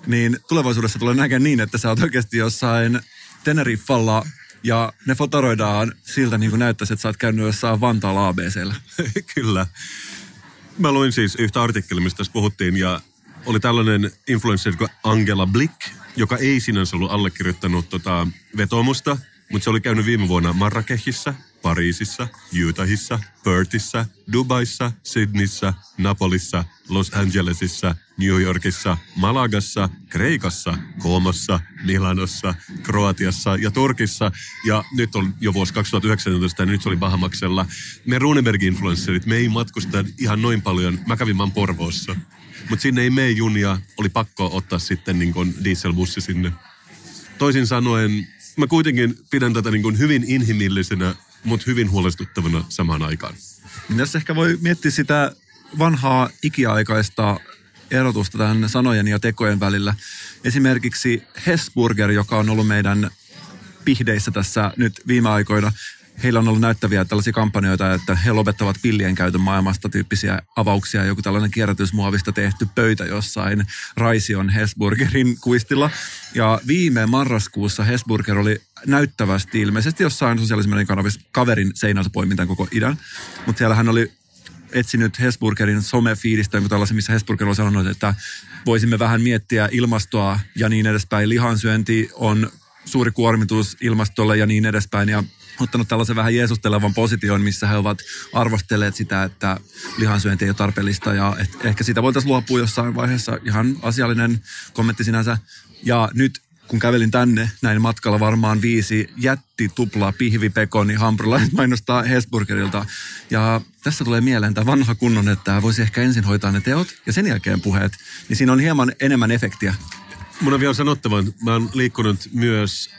Niin tulevaisuudessa tulee näkemään niin, että sä oot oikeasti jossain Teneriffalla ja ne fotaroidaan siltä niin kuin näyttäisi, että sä oot käynyt jossain Vantaalla ABCllä. Kyllä. Mä luin siis yhtä artikkelia, mistä tässä puhuttiin, ja oli tällainen influencer kuin Angela Blick, joka ei sinänsä ollut allekirjoittanut tota vetomusta, mutta se oli käynyt viime vuonna Marrakehissa, Pariisissa, Utahissa, Perthissä, Dubaissa, Sydneyssä, Napolissa, Los Angelesissa, New Yorkissa, Malagassa, Kreikassa, Koomossa, Milanossa, Kroatiassa ja Turkissa. Ja nyt on jo vuosi 2019 ja nyt se oli Bahamaksella. Me Runeberg-influencerit, me ei matkusta ihan noin paljon. Mä kävin vaan Porvoossa. Mutta sinne ei mene junia, oli pakko ottaa sitten niin dieselbussi sinne. Toisin sanoen, mä kuitenkin pidän tätä niin kuin hyvin inhimillisenä, mutta hyvin huolestuttavana samaan aikaan. Jos ehkä voi miettiä sitä vanhaa ikiaikaista erotusta tämän sanojen ja tekojen välillä. Esimerkiksi Hesburger, joka on ollut meidän pihdeissä tässä nyt viime aikoina, heillä on ollut näyttäviä tällaisia kampanjoita, että he lopettavat pillien käytön maailmasta tyyppisiä avauksia. Joku tällainen kierrätysmuovista tehty pöytä jossain Raision Hesburgerin kuistilla. Ja viime marraskuussa Hesburger oli näyttävästi ilmeisesti jossain sosiaalisen kanavissa kaverin seinältä poimintaan koko idän. Mutta siellä hän oli etsinyt Hesburgerin somefiidistä jonkun tällaisen, missä Hesburger on sanonut, että voisimme vähän miettiä ilmastoa ja niin edespäin. Lihansyönti on suuri kuormitus ilmastolle ja niin edespäin. Ja ottanut tällaisen vähän jeesustelevan position, missä he ovat arvostelleet sitä, että lihansyönti ei ole tarpeellista ja et ehkä sitä voitaisiin luopua jossain vaiheessa. Ihan asiallinen kommentti sinänsä. Ja nyt kun kävelin tänne näin matkalla varmaan viisi jätti tupla pihvi pekoni hampurilaiset mainostaa Hesburgerilta. Ja tässä tulee mieleen tämä vanha kunnon, että voisi ehkä ensin hoitaa ne teot ja sen jälkeen puheet. Niin siinä on hieman enemmän efektiä. Mun on vielä sanottava, mä oon liikkunut myös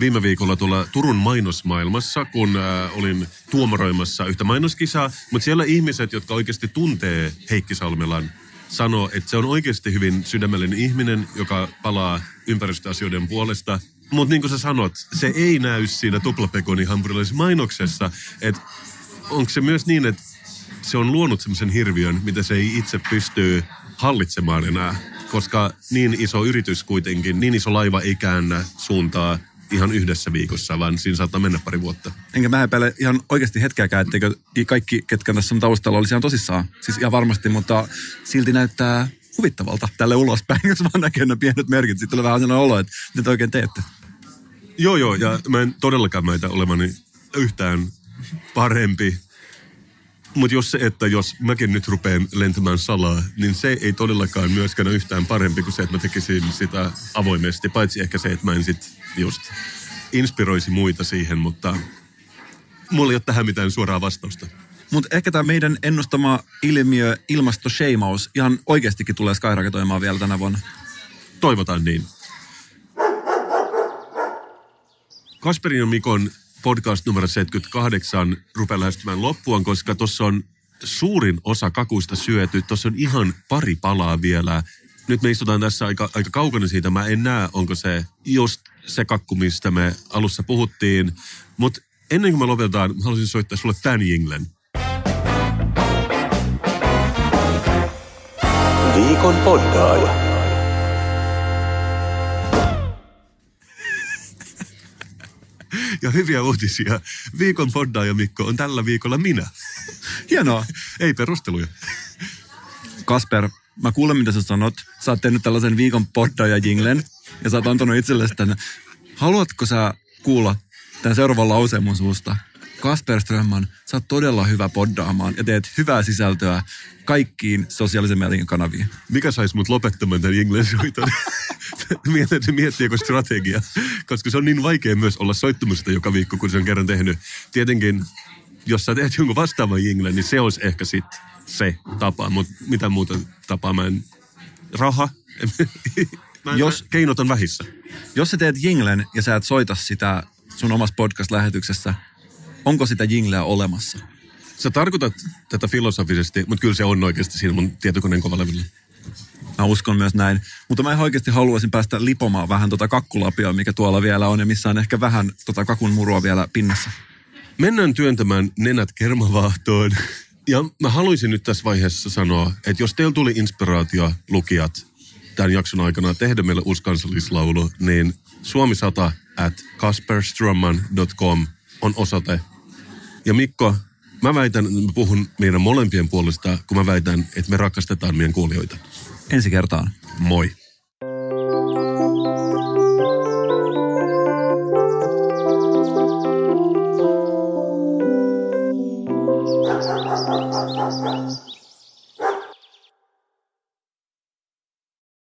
viime viikolla tuolla Turun mainosmaailmassa, kun äh, olin tuomaroimassa yhtä mainoskisaa, mutta siellä ihmiset, jotka oikeasti tuntee Heikki Salmelan, sanoo, että se on oikeasti hyvin sydämellinen ihminen, joka palaa ympäristöasioiden puolesta. Mutta niin kuin sä sanot, se ei näy siinä tuplapekoni hampurilaisessa mainoksessa, että onko se myös niin, että se on luonut semmoisen hirviön, mitä se ei itse pysty hallitsemaan enää, koska niin iso yritys kuitenkin, niin iso laiva ei käännä suuntaa ihan yhdessä viikossa, vaan siinä saattaa mennä pari vuotta. Enkä mä epäile ihan oikeasti hetkeäkään, etteikö kaikki, ketkä tässä on taustalla, olisi ihan tosissaan. Siis ihan varmasti, mutta silti näyttää huvittavalta tälle ulospäin, jos vaan näkee ne pienet merkit. Sitten tulee vähän sellainen olo, että mitä te oikein teette. Joo, joo, ja mä en todellakaan meitä olevani yhtään parempi. Mutta jos se, että jos mäkin nyt rupean lentämään salaa, niin se ei todellakaan myöskään ole yhtään parempi kuin se, että mä tekisin sitä avoimesti. Paitsi ehkä se, että mä en sit just inspiroisi muita siihen, mutta mulla ei ole tähän mitään suoraa vastausta. Mutta ehkä tämä meidän ennustama ilmiö ilmastosheimaus ihan oikeastikin tulee skyraketoimaan vielä tänä vuonna. Toivotaan niin. Kasperin ja Mikon podcast numero 78 rupeaa lähestymään loppuun, koska tuossa on suurin osa kakuista syöty. Tuossa on ihan pari palaa vielä. Nyt me istutaan tässä aika, aika kaukana siitä. Mä en näe, onko se just se kakku, mistä me alussa puhuttiin. Mutta ennen kuin me lopetetaan, mä haluaisin soittaa sulle tämän jinglen. Viikon poddaaja. Ja hyviä uutisia. Viikon poddaaja Mikko on tällä viikolla minä. Hienoa. Ei perusteluja. Kasper, mä kuulen mitä sä sanot. Sä oot tehnyt tällaisen viikon poddaaja jinglen ja sä oot antanut itsellesi tänne. Haluatko sä kuulla tämän seuraavan lauseen mun suusta? Kasper Strömman, sä oot todella hyvä poddaamaan ja teet hyvää sisältöä kaikkiin sosiaalisen median kanaviin. Mikä saisi mut lopettamaan tämän soiton? Mietin, miettiä joku strategia, koska se on niin vaikea myös olla soittamassa joka viikko, kun se on kerran tehnyt. Tietenkin, jos sä teet jonkun vastaavan jinglen, niin se olisi ehkä sit se tapa, mutta mitä muuta tapaa mä en... Raha? mä en, Jos- Keinot on vähissä. Jos sä teet jinglen ja sä et soita sitä sun omassa podcast-lähetyksessä, onko sitä jingleä olemassa? Sä tarkoitat tätä filosofisesti, mutta kyllä se on oikeasti siinä mun tietokoneen kovalevyllä. Mä uskon myös näin. Mutta mä ihan oikeasti haluaisin päästä lipomaan vähän tota kakkulapia, mikä tuolla vielä on ja missä on ehkä vähän tota kakun murua vielä pinnassa. Mennään työntämään nenät kermavaahtoon. Ja mä haluaisin nyt tässä vaiheessa sanoa, että jos teillä tuli inspiraatio lukijat tämän jakson aikana tehdä meille uusi kansallislaulu, niin suomi100 at kasperstrumman.com on osoite. Ja Mikko, mä väitän, mä puhun meidän molempien puolesta, kun mä väitän, että me rakastetaan meidän kuulijoita. Ensi kertaan. Moi.